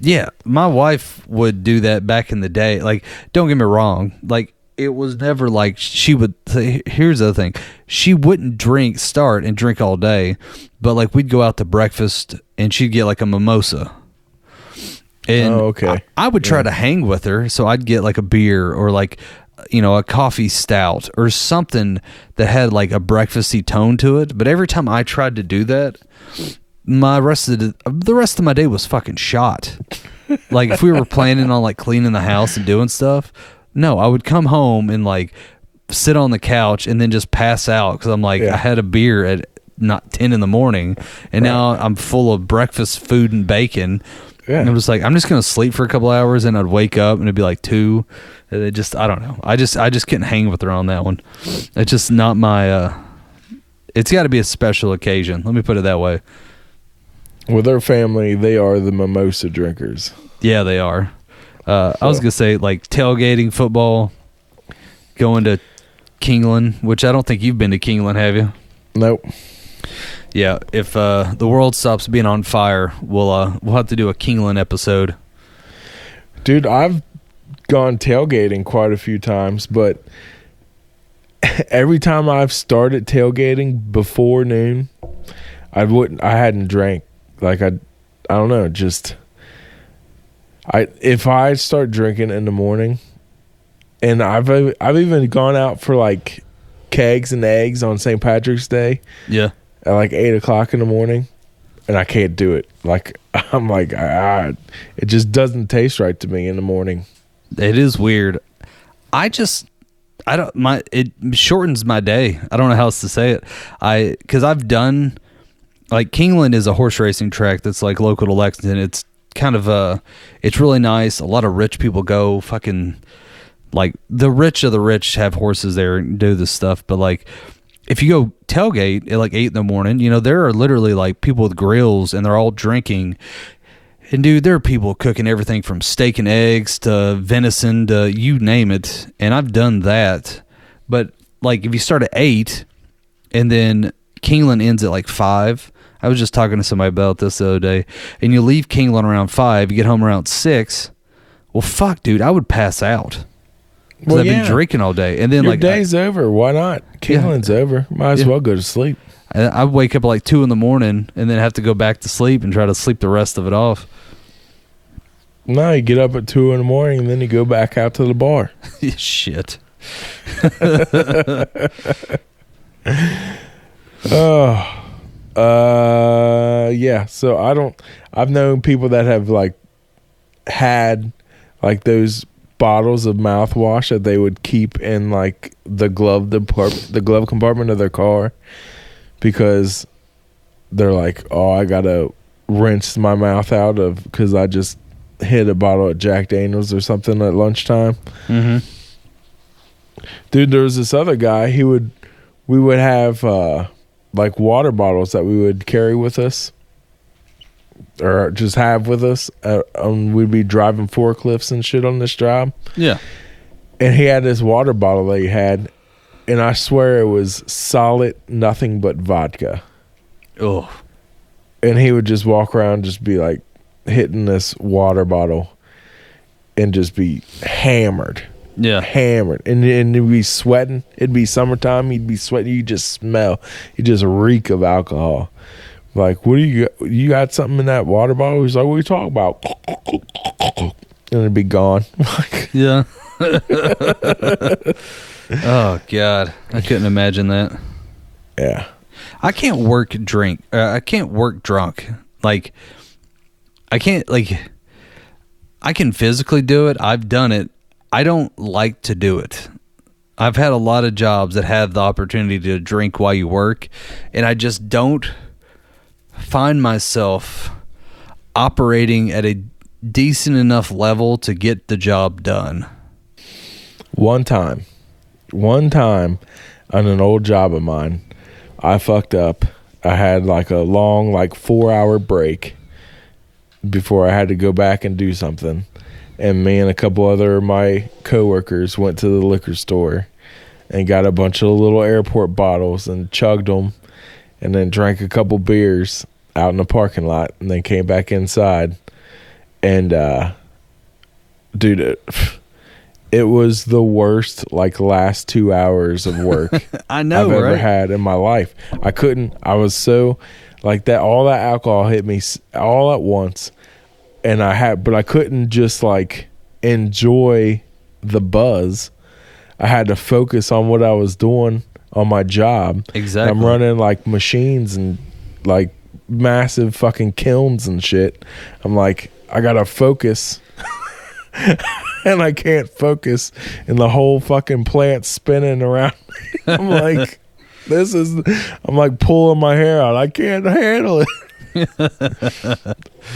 yeah, my wife would do that back in the day. Like, don't get me wrong. Like, it was never like she would. Say, here's the thing: she wouldn't drink, start and drink all day, but like we'd go out to breakfast and she'd get like a mimosa. And Oh, okay. I, I would try to hang with her, so I'd get like a beer or like you know a coffee stout or something that had like a breakfasty tone to it. But every time I tried to do that, my rest of the, the rest of my day was fucking shot. like if we were planning on like cleaning the house and doing stuff, no, I would come home and like sit on the couch and then just pass out because I'm like Yeah. I had a beer at not ten in the morning and now I'm full of breakfast food and bacon. Yeah. And I'm just like I'm just gonna sleep for a couple hours and I'd wake up and it'd be like two. And it just I don't know. I just I just couldn't hang with her on that one. It's just not my. uh It's got to be a special occasion. Let me put it that way. With her family, they are the mimosa drinkers. Yeah, they are. Uh, I was gonna say like tailgating football, going to Keeneland, which I don't think you've been to Keeneland, have you? Nope. Yeah. If uh, the world stops being on fire, we'll uh, we'll have to do a Keeneland episode. Dude, I've gone tailgating quite a few times, but every time I've started tailgating before noon, I wouldn't I hadn't drank. Like I I don't know, just I if I start drinking in the morning and I've I've even gone out for like kegs and eggs on St. Patrick's Day Yeah. at like eight o'clock in the morning, and I can't do it. Like I'm like, ah, it just doesn't taste right to me in the morning. It is weird. I just I don't my it shortens my day. I don't know how else to say it. I cuz I've done like Keeneland is a horse racing track that's like local to Lexington. It's kind of uh it's really nice. A lot of rich people go fucking like the rich of the rich have horses there and do this stuff, but like if you go tailgate at like eight in the morning, you know, there are literally like people with grills and they're all drinking. And dude, there are people cooking everything from steak and eggs to venison to you name it. And I've done that. But like if you start at eight and then Keeneland ends at like five. I was just talking to somebody about this the other day. And you leave Keeneland around five, you get home around six. Well fuck, dude, I would pass out. Because Well, I've yeah. been drinking all day. And then Your like I- day's over. Why not? Keeneland's over. Might as Yeah. well go to sleep. I, I wake up at like two in the morning and then have to go back to sleep and try to sleep the rest of it off. No, you get up at two in the morning and then you go back out to the bar. Shit. Oh, uh, yeah. So I don't. I've known people that have like had like those bottles of mouthwash that they would keep in like the glove depart- the glove compartment of their car because they're like, "Oh, I got to rinse my mouth out of cuz I just hit a bottle of Jack Daniels or something at lunchtime." Mm-hmm. Dude, there was this other guy, he would we would have uh like water bottles that we would carry with us or just have with us. Uh, um, we'd be driving forklifts and shit on this job Yeah. and he had this water bottle that he had, and I swear it was solid, nothing but vodka. Oh. And he would just walk around, just be like hitting this water bottle, and just be hammered, Yeah. hammered, and and he'd be sweating. It'd be summertime. He'd be sweating. You just smell. You just reek of alcohol. Like, what do you? You got something in that water bottle? He's like, what are you talking about? And it'd be gone. Yeah. oh God, I couldn't imagine that. yeah. I can't work drink. Uh, I can't work drunk. Like, I can't like. I can physically do it. I've done it. I don't like to do it. I've had a lot of jobs that have the opportunity to drink while you work, and I just don't find myself operating at a decent enough level to get the job done. One time, one time on an old job of mine, I fucked up. I had like a long, like four hour break before I had to go back and do something. And me and a couple other of my coworkers went to the liquor store and got a bunch of little airport bottles and chugged them and then drank a couple beers out in the parking lot and then came back inside. And, uh, dude, it, it was the worst like last two hours of work I know, I've ever right? had in my life. I couldn't. I was so like that. All that alcohol hit me all at once, and I had, but I couldn't just like enjoy the buzz. I had to focus on what I was doing on my job. Exactly. I'm running like machines and like massive fucking kilns and shit. I'm like, I gotta focus. and I can't focus, and the whole fucking plant's spinning around. me. I'm like, this is. I'm like pulling my hair out. I can't handle it.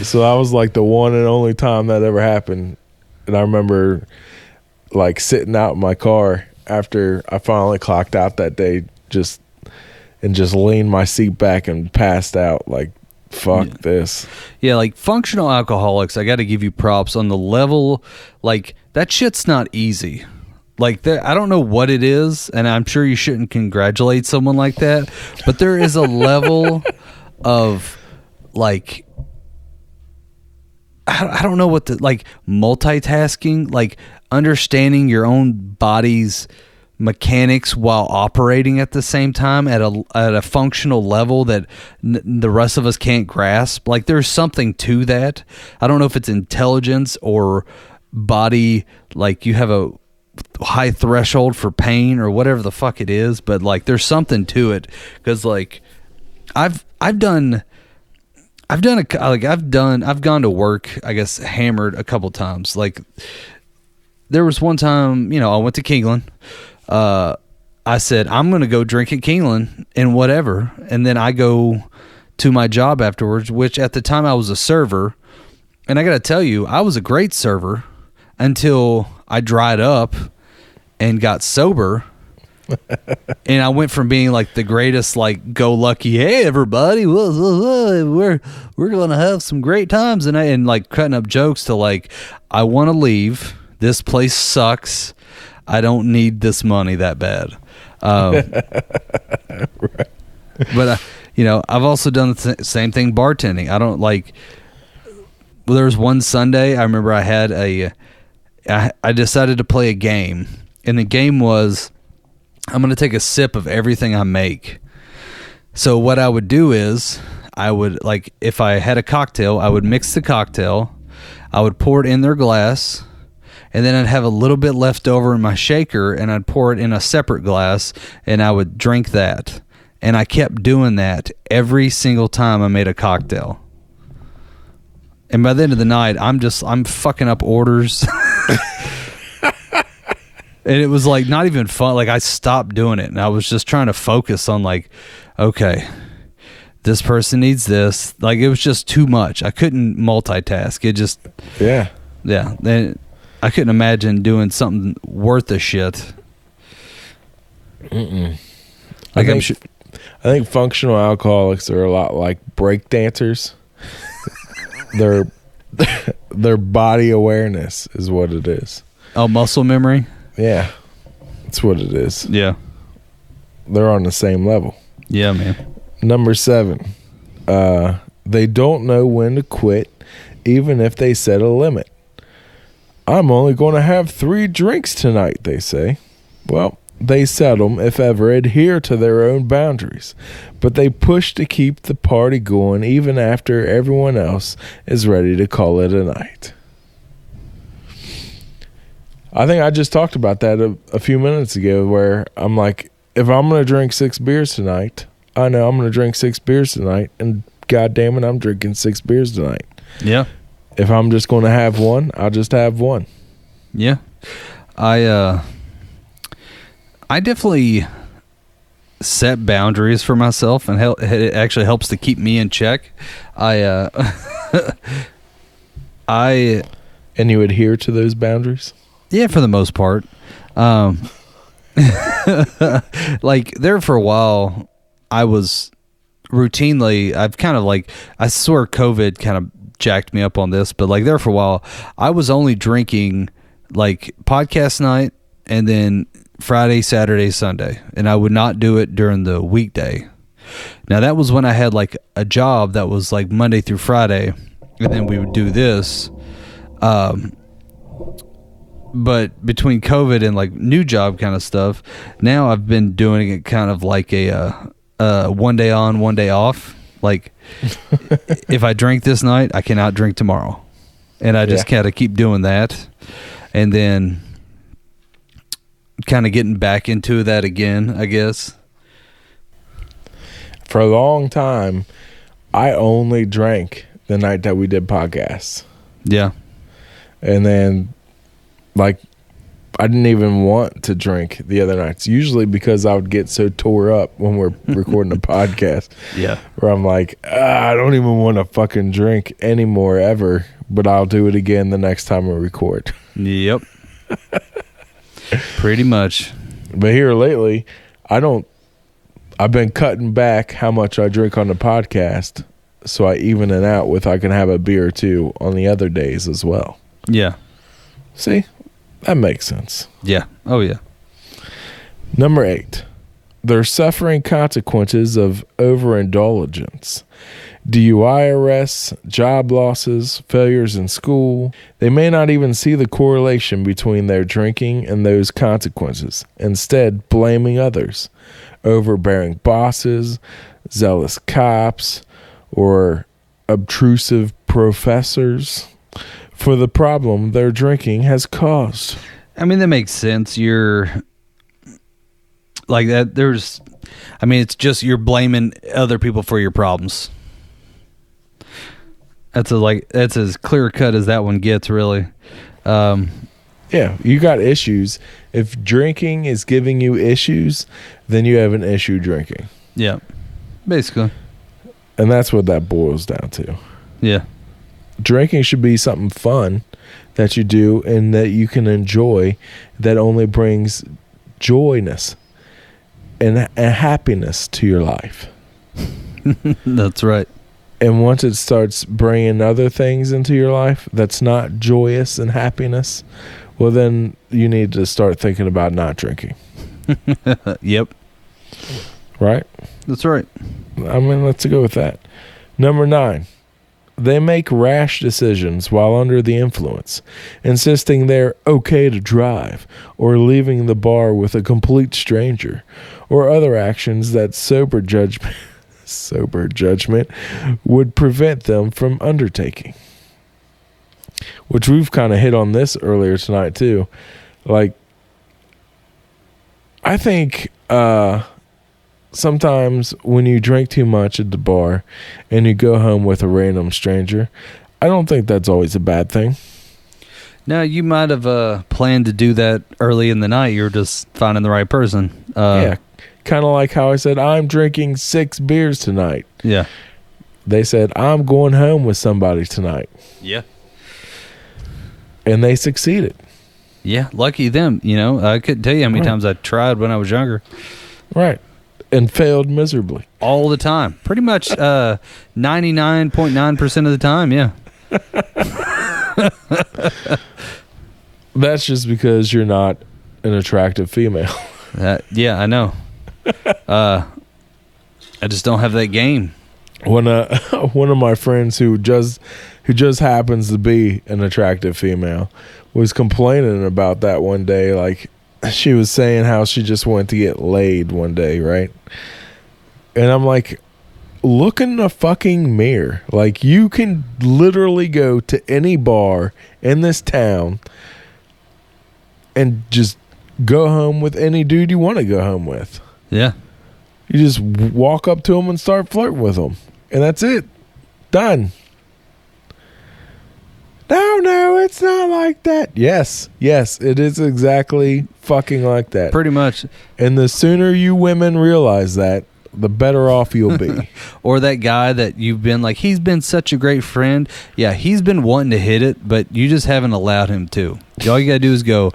so that was like the one and only time that ever happened, and I remember like sitting out in my car after I finally clocked out that day, just and just leaned my seat back and passed out. Like, fuck this. Yeah, like functional alcoholics, I got to give you props on the level. Like that shit's not easy. Like there, I don't know what it is, and I'm sure you shouldn't congratulate someone like that. But there is a level of like I don't know what the like multitasking, like understanding your own body's mechanics while operating at the same time at a at a functional level that n- the rest of us can't grasp. Like there's something to that. I don't know if it's intelligence or body like you have a high threshold for pain or whatever the fuck it is, but like there's something to it cuz like I've I've done I've done a like I've done I've gone to work I guess hammered a couple times. Like there was one time you know I went to Keeneland uh I said I'm going to go drink at Keeneland and whatever and then I go to my job afterwards which at the time I was a server. And I got to tell you I was a great server until I dried up and got sober and I went from being like the greatest, like go lucky, hey everybody, we're we're gonna have some great times, and I and like cutting up jokes to like, I want to leave. This place sucks. I don't need this money that bad. Um, But uh, you know, I've also done the th- same thing bartending. I don't like. Well, there was one Sunday I remember I had a. I, I decided to play a game, and the game was I'm going to take a sip of everything I make. So what I would do is I would like if I had a cocktail, I would mix the cocktail, I would pour it in their glass, and then I'd have a little bit left over in my shaker and I'd pour it in a separate glass and I would drink that. And I kept doing that every single time I made a cocktail. And by the end of the night, I'm just I'm fucking up orders. and it was like not even fun. Like I stopped doing it, and I was just trying to focus on like, okay, this person needs this. Like it was just too much. I couldn't multitask. It just Yeah. yeah. Then I couldn't imagine doing something worth a shit. I Like I'm think, sure. I think functional alcoholics are a lot like break dancers. their their body awareness is what it is. Oh, muscle memory. Yeah. That's what it is. Yeah. They're on the same level. Yeah, man. Number seven, uh, they don't know when to quit, even if they set a limit. I'm only going to have three drinks tonight, they say. Well, they seldom, if ever, adhere to their own boundaries, but they push to keep the party going even after everyone else is ready to call it a night. I think I just talked about that a, a few minutes ago, where I'm like, if I'm going to drink six beers tonight, I know I'm going to drink six beers tonight, and God damn it, I'm drinking six beers tonight. Yeah. If I'm just going to have one, I'll just have one. Yeah. I uh I definitely set boundaries for myself and hel- it actually helps to keep me in check. I uh I And you adhere to those boundaries? Yeah, for the most part. Um like there for a while I was routinely I've kind of like I swear COVID kind of jacked me up on this, but like there for a while I was only drinking like podcast night and then Friday, Saturday, Sunday, and I would not do it during the weekday. Now that was when I had like a job that was like Monday through Friday, and then we would do this. Um, but between COVID and like new job kind of stuff, now I've been doing it kind of like a uh, uh, one day on, one day off. Like if I drink this night, I cannot drink tomorrow, and I just Yeah. kind of keep doing that, and then kind of getting back into that again, I guess. For a long time, I only drank the night that we did podcasts. Yeah, And then, like, I didn't even want to drink the other nights, usually because I would get so tore up when we're recording a podcast. yeah, where I'm like, ah, I don't even want to fucking drink anymore ever, but I'll do it again the next time we record. yep. Pretty much. But here lately, I don't. I've been cutting back how much I drink on the podcast, so I even it out with I can have a beer or two on the other days as well. Yeah, See, that makes sense. yeah. Oh yeah. Number eight, they're suffering consequences of overindulgence. DUI arrests, job losses, failures in school. They may not even see the correlation between their drinking and those consequences, instead, blaming others, overbearing bosses, zealous cops, or obtrusive professors for the problem their drinking has caused. I mean, that makes sense. You're like that. There's, I mean, it's just you're blaming other people for your problems. That's a like that's as clear cut as that one gets, really. Um, Yeah, you got issues. If drinking is giving you issues, then you have an issue drinking. yeah, basically, And that's what that boils down to. yeah, Drinking should be something fun that you do and that you can enjoy that only brings joyness and, and happiness to your life. that's right. And once it starts bringing other things into your life that's not joyous and happiness, well, then you need to start thinking about not drinking, yep, right? that's right. I mean, let's go with that. Number nine, they make rash decisions while under the influence, insisting they're okay to drive, or leaving the bar with a complete stranger, or other actions that sober judgment sober judgment would prevent them from undertaking. Which we've kind of hit on this earlier tonight too. Like I think uh sometimes when you drink too much at the bar and you go home with a random stranger, I don't think that's always a bad thing. Now you might have uh, planned to do that early in the night. You're just finding the right person. Uh, yeah. Kind of like how I said, I'm drinking six beers tonight. Yeah. They said, I'm going home with somebody tonight. Yeah. And they succeeded. Yeah. Lucky them. You know, I couldn't tell you how many Right. times I tried when I was younger. Right. And failed miserably. All the time. Pretty much uh, 99.9% of the time. Yeah. That's just because you're not an attractive female. That, yeah, I know. Uh, I just don't have that game. When uh, one of my friends who just who just happens to be an attractive female was complaining about that one day like she was saying how she just wanted to get laid one day, right? And I'm like look in the fucking mirror. Like you can literally go to any bar in this town and just go home with any dude you want to go home with. Yeah. You just walk up to them and start flirting with them, and that's it. Done. No, no, it's not like that. Yes, yes, it is exactly fucking like that. Pretty much. And the sooner you women realize that, the better off you'll be. Or that guy that you've been like, he's been such a great friend. Yeah, he's been wanting to hit it, but you just haven't allowed him to. All you got to do is go,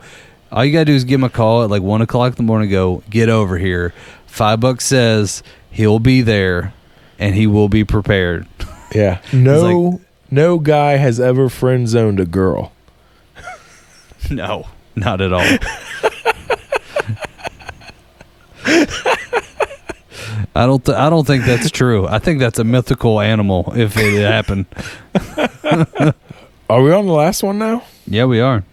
all you got to do is give him a call at like one o'clock in the morning, go, get over here. Five bucks says he'll be there and he will be prepared. yeah. No, no guy has ever friend zoned a girl. no, not at all. I don't. Th- I don't think that's true. I think that's a mythical animal. If it happened, Are we on the last one now? yeah, we are.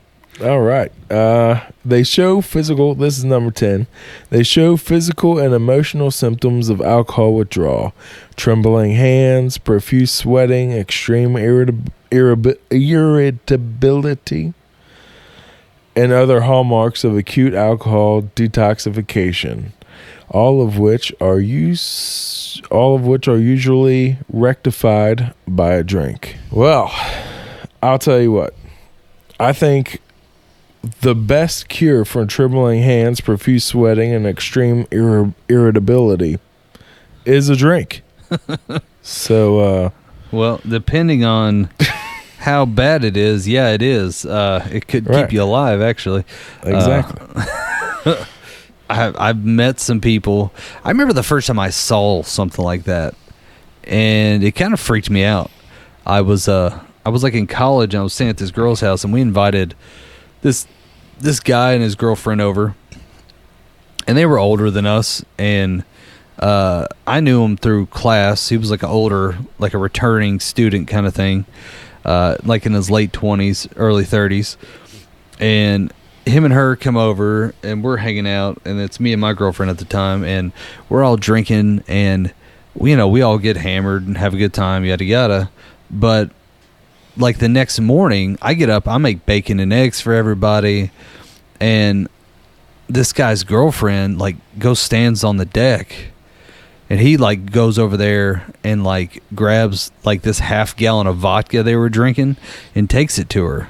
All right. Uh, they show physical. This is number ten. They show physical and emotional symptoms of alcohol withdrawal: trembling hands, profuse sweating, extreme irritability, and other hallmarks of acute alcohol detoxification. All of which are use, all of which are usually rectified by a drink. Well, I'll tell you what. I think the best cure for trembling hands, profuse sweating, and extreme irri- irritability is a drink. so, uh, Well, depending on how bad it is, yeah, it is. Uh, it could Right. keep you alive, actually. exactly. I, I've met some people. I remember the first time I saw something like that, and it kind of freaked me out. I was uh I was like in college and I was staying at this girl's house, and we invited this this guy and his girlfriend over, and they were older than us, and uh, I knew him through class. He was like an older, like a returning student kind of thing, uh, like in his late twenties, early thirties, and him and her come over and we're hanging out and it's me and my girlfriend at the time and we're all drinking and you know we all get hammered and have a good time yada yada but like the next morning i get up i make bacon and eggs for everybody and this guy's girlfriend like goes stands on the deck and he like goes over there and like grabs like this half gallon of vodka they were drinking and takes it to her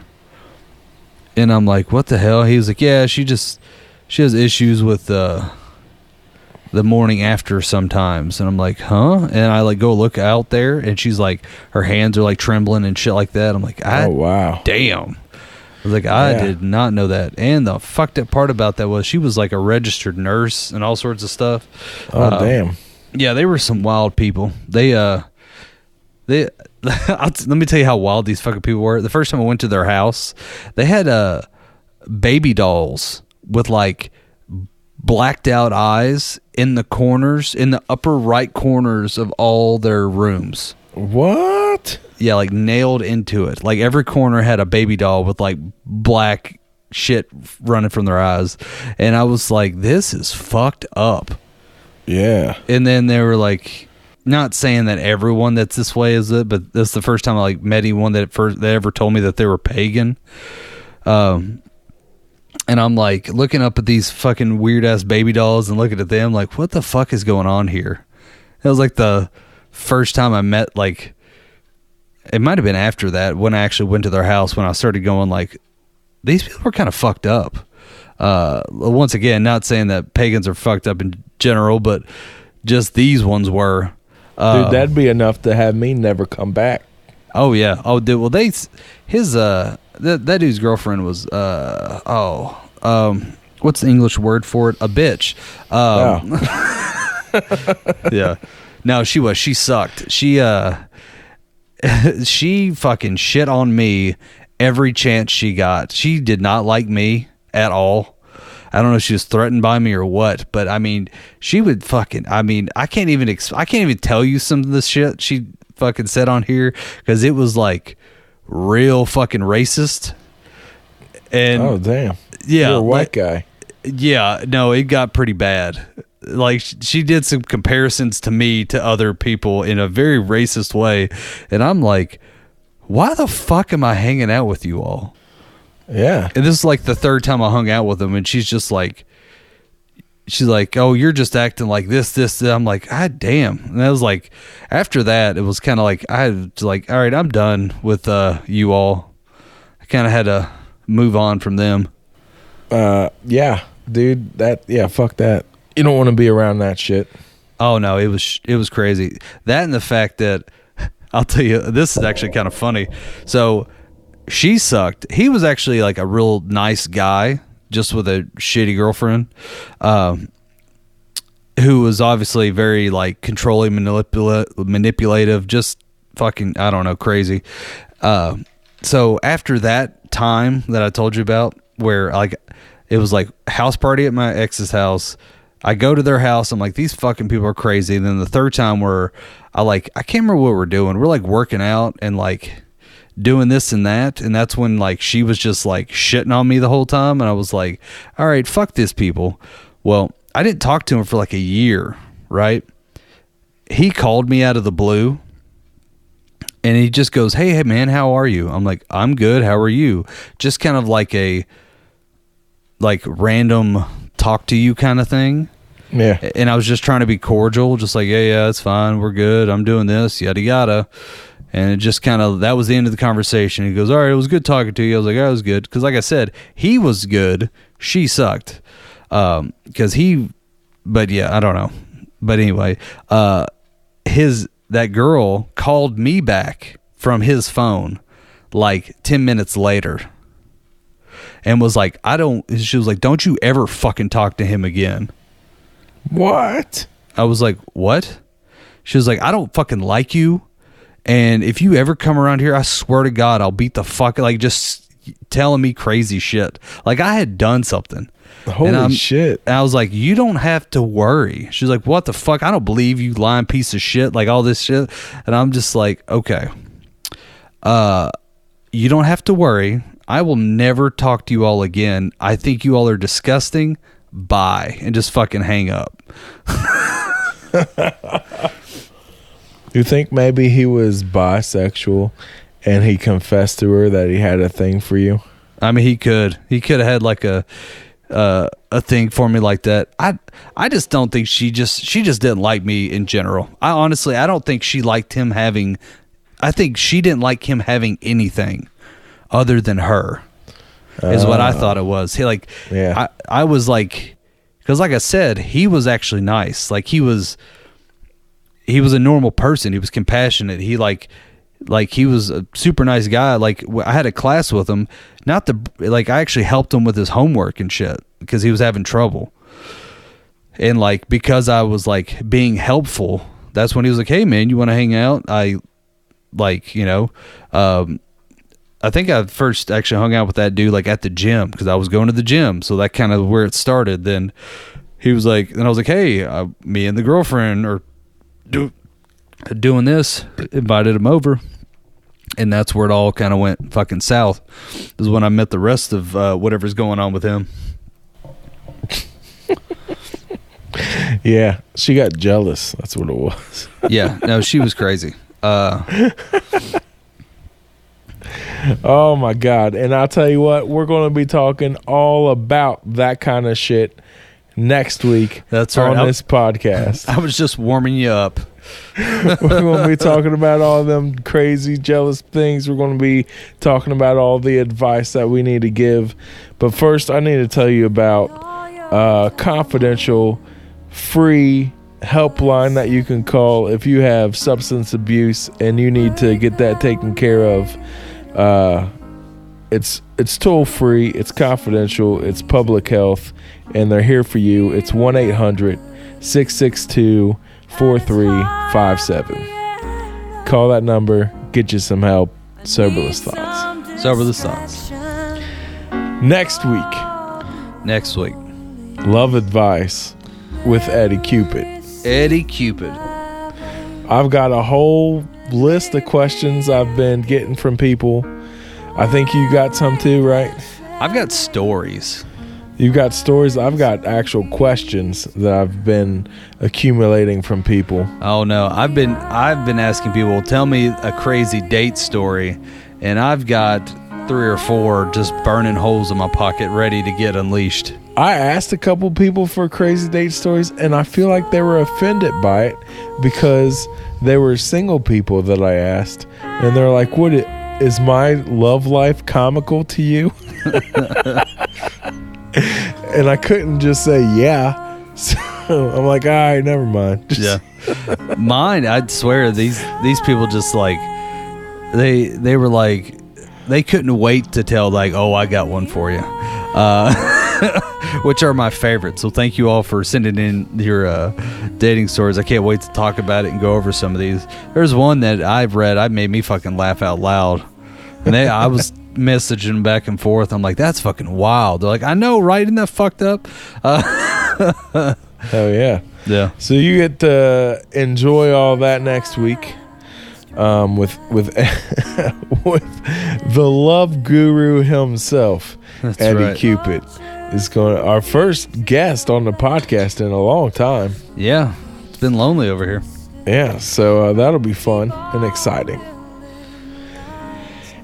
and I'm like, what the hell? He was like, yeah, she just she has issues with uh, the morning after sometimes. And I'm like, huh? And I like go look out there, and she's like, her hands are like trembling and shit like that. I'm like, I oh, wow. damn. I was like, I Yeah. did not know that. And the fucked up part about that was she was like a registered nurse and all sorts of stuff. Oh, Uh, damn. yeah, they were some wild people. They uh they I'll t- let me tell you how wild these fucking people were. The first time I went to their house, they had uh baby dolls with like blacked out eyes in the corners, in the upper right corners of all their rooms. What? Yeah, like nailed into it. Like every corner had a baby doll with like black shit running from their eyes. And I was like, this is fucked up Yeah. and then they were like not saying that everyone that's this way is it but that's the first time i like met anyone that first that ever told me that they were pagan um and i'm like looking up at these fucking weird ass baby dolls and looking at them like what the fuck is going on here it was like the first time i met like it might have been after that when i actually went to their house when i started going like these people were kind of fucked up. Uh, once again, not saying that pagans are fucked up in general, but just these ones were. Uh, Dude, that'd be enough to have me never come back. Oh yeah. Oh, dude. Well, they his uh that that dude's girlfriend was uh oh um what's the English word for it? A bitch. Um, yeah. No, she was. She sucked. She uh she fucking shit on me every chance she got. She did not like me at all. I don't know if she was threatened by me or what, but I mean, she would fucking. I mean, I can't even. Ex- I can't even tell you some of the shit she fucking said on here because it was like real fucking racist. And Oh damn. yeah, You're a white like- guy. yeah, no, it got pretty bad. Like she did some comparisons to me to other people in a very racist way, and I'm like, why the fuck am I hanging out with you all? Yeah. And this is like the third time I hung out with them, and she's just like, she's like, oh, you're just acting like this, this. this." I'm like, ah, damn. And I was like, after that, it was kind of like I was like, all right, I'm done with uh, you all. I kind of had to move on from them. Uh yeah, dude, that yeah, fuck that. You don't want to be around that shit. Oh no, it was it was crazy. That and the fact that I'll tell you, this is actually kind of funny. So she sucked. He was actually like a real nice guy, just with a shitty girlfriend, um, who was obviously very like controlling, manipula- manipulative, just fucking I don't know, crazy. Uh, so after that time that I told you about, where like it was like house party at my ex's house. I go to their house. I'm like, these fucking people are crazy. And then the third time where I like, I can't remember what we're doing. We're like working out and like doing this and that. And that's when like she was just like shitting on me the whole time. And I was like, all right, fuck this people. Well, I didn't talk to him for like a year, right? He called me out of the blue and he just goes, "Hey, hey, man, how are you?" I'm like, "I'm good. How are you?" Just kind of like a like random talk to you kind of thing. Yeah. And I was just trying to be cordial, just like, "Yeah, yeah, it's fine. We're good. I'm doing this, yada yada." And it just kind of that was the end of the conversation. He goes, "All right, it was good talking to you." I was like, "I was good," because like I said, he was good. She sucked. Um, because he, but yeah, I don't know. But anyway, uh, his that girl called me back from his phone like 10 minutes later and was like i don't she was like don't you ever fucking talk to him again What? i was like what she was like i don't fucking like you and if you ever come around here i swear to god i'll beat the fuck like just telling me crazy shit like i had done something Holy shit. and I was like, you don't have to worry. She's like, what the fuck? I don't believe you lying piece of shit, like all this shit. And I'm just like, okay. Uh you don't have to worry. I will never talk to you all again. I think you all are disgusting. Bye. And just fucking hang up. You think maybe he was bisexual and he confessed to her that he had a thing for you? I mean, he could. He could have had like a uh, a thing for me like that. I I just don't think she just she just didn't like me in general. I honestly I don't think she liked him having. I think she didn't like him having anything other than her. Is what I thought it was. He like Yeah. I I was like because like I said he was actually nice. Like he was he was a normal person. He was compassionate. He like like he was a super nice guy. Like I had a class with him. Not the like I actually helped him with his homework and shit because he was having trouble. And like because I was like being helpful, that's when he was like, "Hey man, you want to hang out?" I like you know, um, I think I first actually hung out with that dude like at the gym because I was going to the gym, so that kind of where it started. Then he was like, and I was like, "Hey, uh, me and the girlfriend are do, doing this." Invited him over, and that's where it all kind of went fucking south. Is when I met the rest of uh, whatever's going on with him. Yeah. She got jealous. That's what it was. Yeah, no, she was crazy. Uh, Oh my god. And I'll tell you what, we're going to be talking all about that kind of shit next week That's right. on I'll- this podcast. I was just warming you up. We're going to be talking about all them crazy, jealous things. We're going to be talking about all the advice that we need to give. But first, I need to tell you about a confidential, free helpline that you can call if you have substance abuse and you need to get that taken care of. Uh, it's it's toll free, it's confidential, it's public health, and they're here for you. It's 1 800 662 4357. Call that number, get you some help. Soberless thoughts. Soberless thoughts. Next week, Next week, love advice with Eddie Cupid. Eddie Cupid. I've got a whole list of questions I've been getting from people. I think you got some too, right? I've got stories. You've got stories. I've got actual questions that I've been accumulating from people. Oh no, I've been I've been asking people, tell me a crazy date story, and I've got three or four just burning holes in my pocket ready to get unleashed. I asked a couple people for crazy date stories, and I feel like they were offended by it because they were single people that I asked, and they're like, "What i- is my love life comical to you?" and I couldn't just say yeah. So I'm like, all right, never mind. Just- Mine, I'd swear these these people just like they they were like they couldn't wait to tell like, "Oh, I got one for you." Uh which are my favorites. So thank you all for sending in your uh, dating stories. I can't wait to talk about it and go over some of these. There's one that I've read. I made me fucking laugh out loud. And they, I was messaging back and forth. I'm like, that's fucking wild. They're like, I know, right? Isn't that fucked up? Uh, Hell yeah. yeah. So you get to enjoy all that next week um, with with with the love guru himself, That's Eddie right. Cupid, is going. Our first guest on the podcast in a long time. Yeah. It's been lonely over here. Yeah, so uh, that'll be fun and exciting.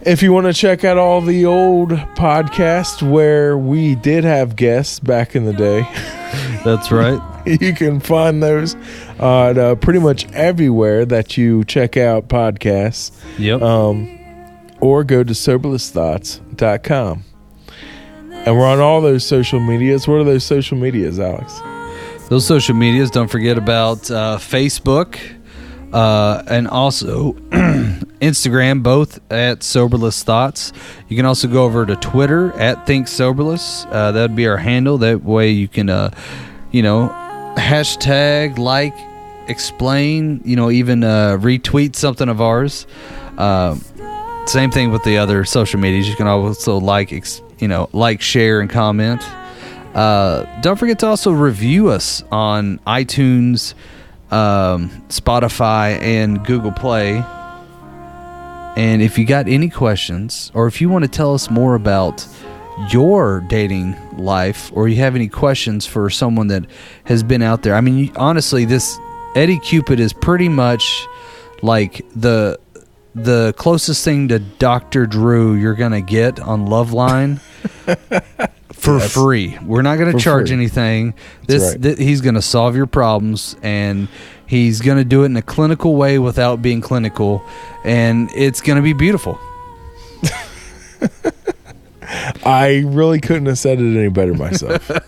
If you want to check out all the old podcasts where we did have guests back in the day. That's right. you can find those on uh, pretty much everywhere that you check out podcasts Yep. um, or go to soberlessthoughts.com. And we're on all those social medias. What are those social medias, Alex? Those social medias, don't forget about uh, Facebook uh, and also Instagram, both at Soberless Thoughts. You can also go over to Twitter at Think Soberless. Uh, that'd be our handle. That way you can, uh, you know, hashtag, like, explain, you know, even uh, retweet something of ours. Uh, same thing with the other social medias. You can also like, ex- you know, like, share, and comment. Uh, don't forget to also review us on iTunes, um, Spotify, and Google Play. And if you got any questions, or if you want to tell us more about your dating life, or you have any questions for someone that has been out there, I mean, honestly, this Eddie Cupid is pretty much like the the closest thing to Dr. Drew you're gonna get on Loveline for free. We're not going to charge free. anything. This right. th- he's going to solve your problems and he's going to do it in a clinical way without being clinical and it's going to be beautiful. I really couldn't have said it any better myself.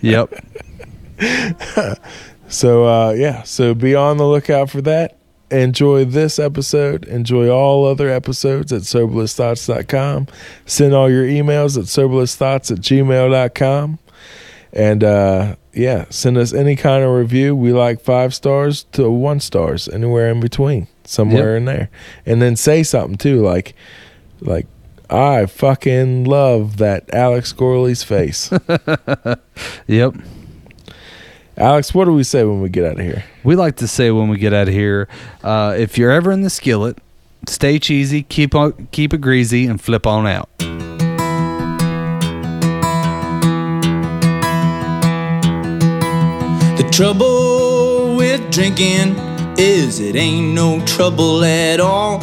Yep. so, uh, yeah, so be on the lookout for that. Enjoy this episode. Enjoy all other episodes at soberlessthoughts.com. Send all your emails at soberlessthoughts at gmail.com. And uh, yeah, send us any kind of review. We like five stars to one stars, anywhere in between, somewhere Yep. in there. And then say something too, like, like I fucking love that Alex Gorley's face. Yep. Alex, what do we say when we get out of here? We like to say when we get out of here, uh, if you're ever in the skillet, stay cheesy, keep on, keep it greasy, and flip on out. The trouble with drinking is it ain't no trouble at all.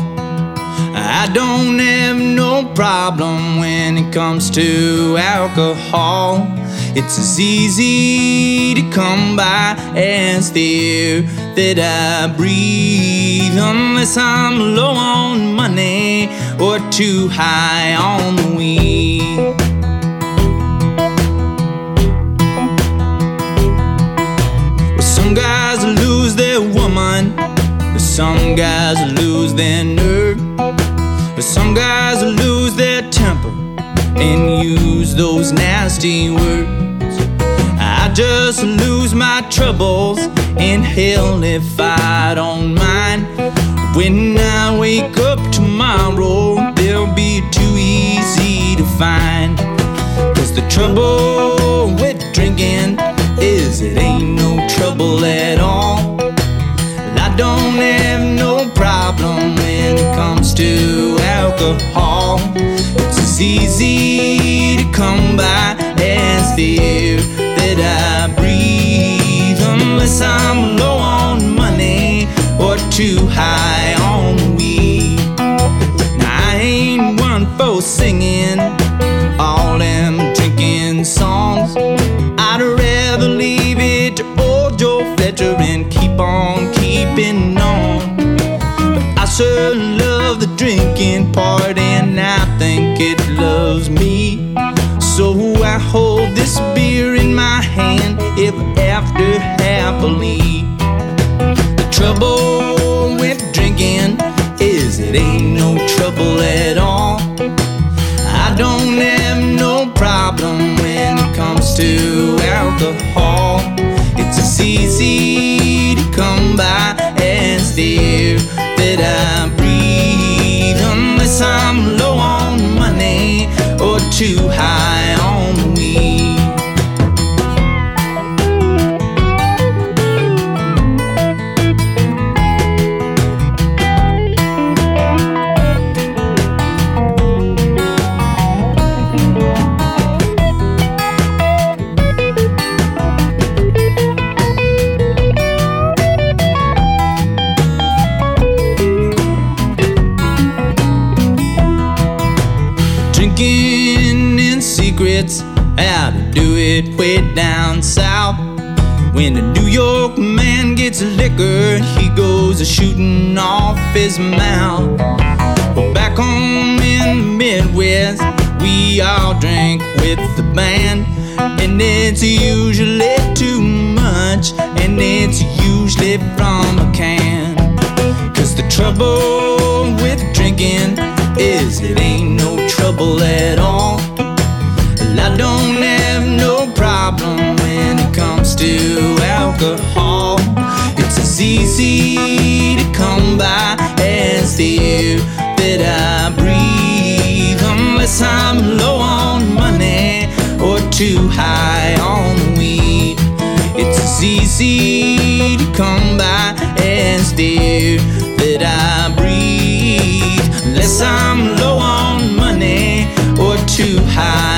I don't have no problem when it comes to alcohol. It's as easy to come by as the air that I breathe. Unless I'm low on money or too high on the weed. Some guys lose their woman. Some guys lose their nerve. Some guys lose their temper and use those nasty words. I just lose my troubles in hell if I don't mind. When I wake up tomorrow, they'll be too easy to find. Cause the trouble with drinking is it ain't no trouble at all. I don't have no problem when it comes to alcohol. It's easy to come by as the air that I breathe. Unless I'm low on money or too high on weed. Now, I ain't one for singing all them drinking songs. I'd rather leave it to old Joe Fletcher and keep on keeping on. But I sure love the drinking part, and think it loves me. So I hold this beer in my hand if after happily. The trouble with drinking is it ain't no trouble at all. I don't have no problem when it comes to alcohol. It's as easy to come by as the air that I breathe. Unless I'm low on too high on weed. Gets liquor, he goes a shooting off his mouth. But back home in the Midwest, we all drink with the band. And it's usually too much, and it's usually from a can. Cause the trouble with drinking is it ain't no trouble at all. I don't have no problem when it comes to alcohol. It's easy to come by as the air that I breathe unless I'm low on money or too high on the weed. It's as easy to come by as the air that I breathe unless I'm low on money or too high.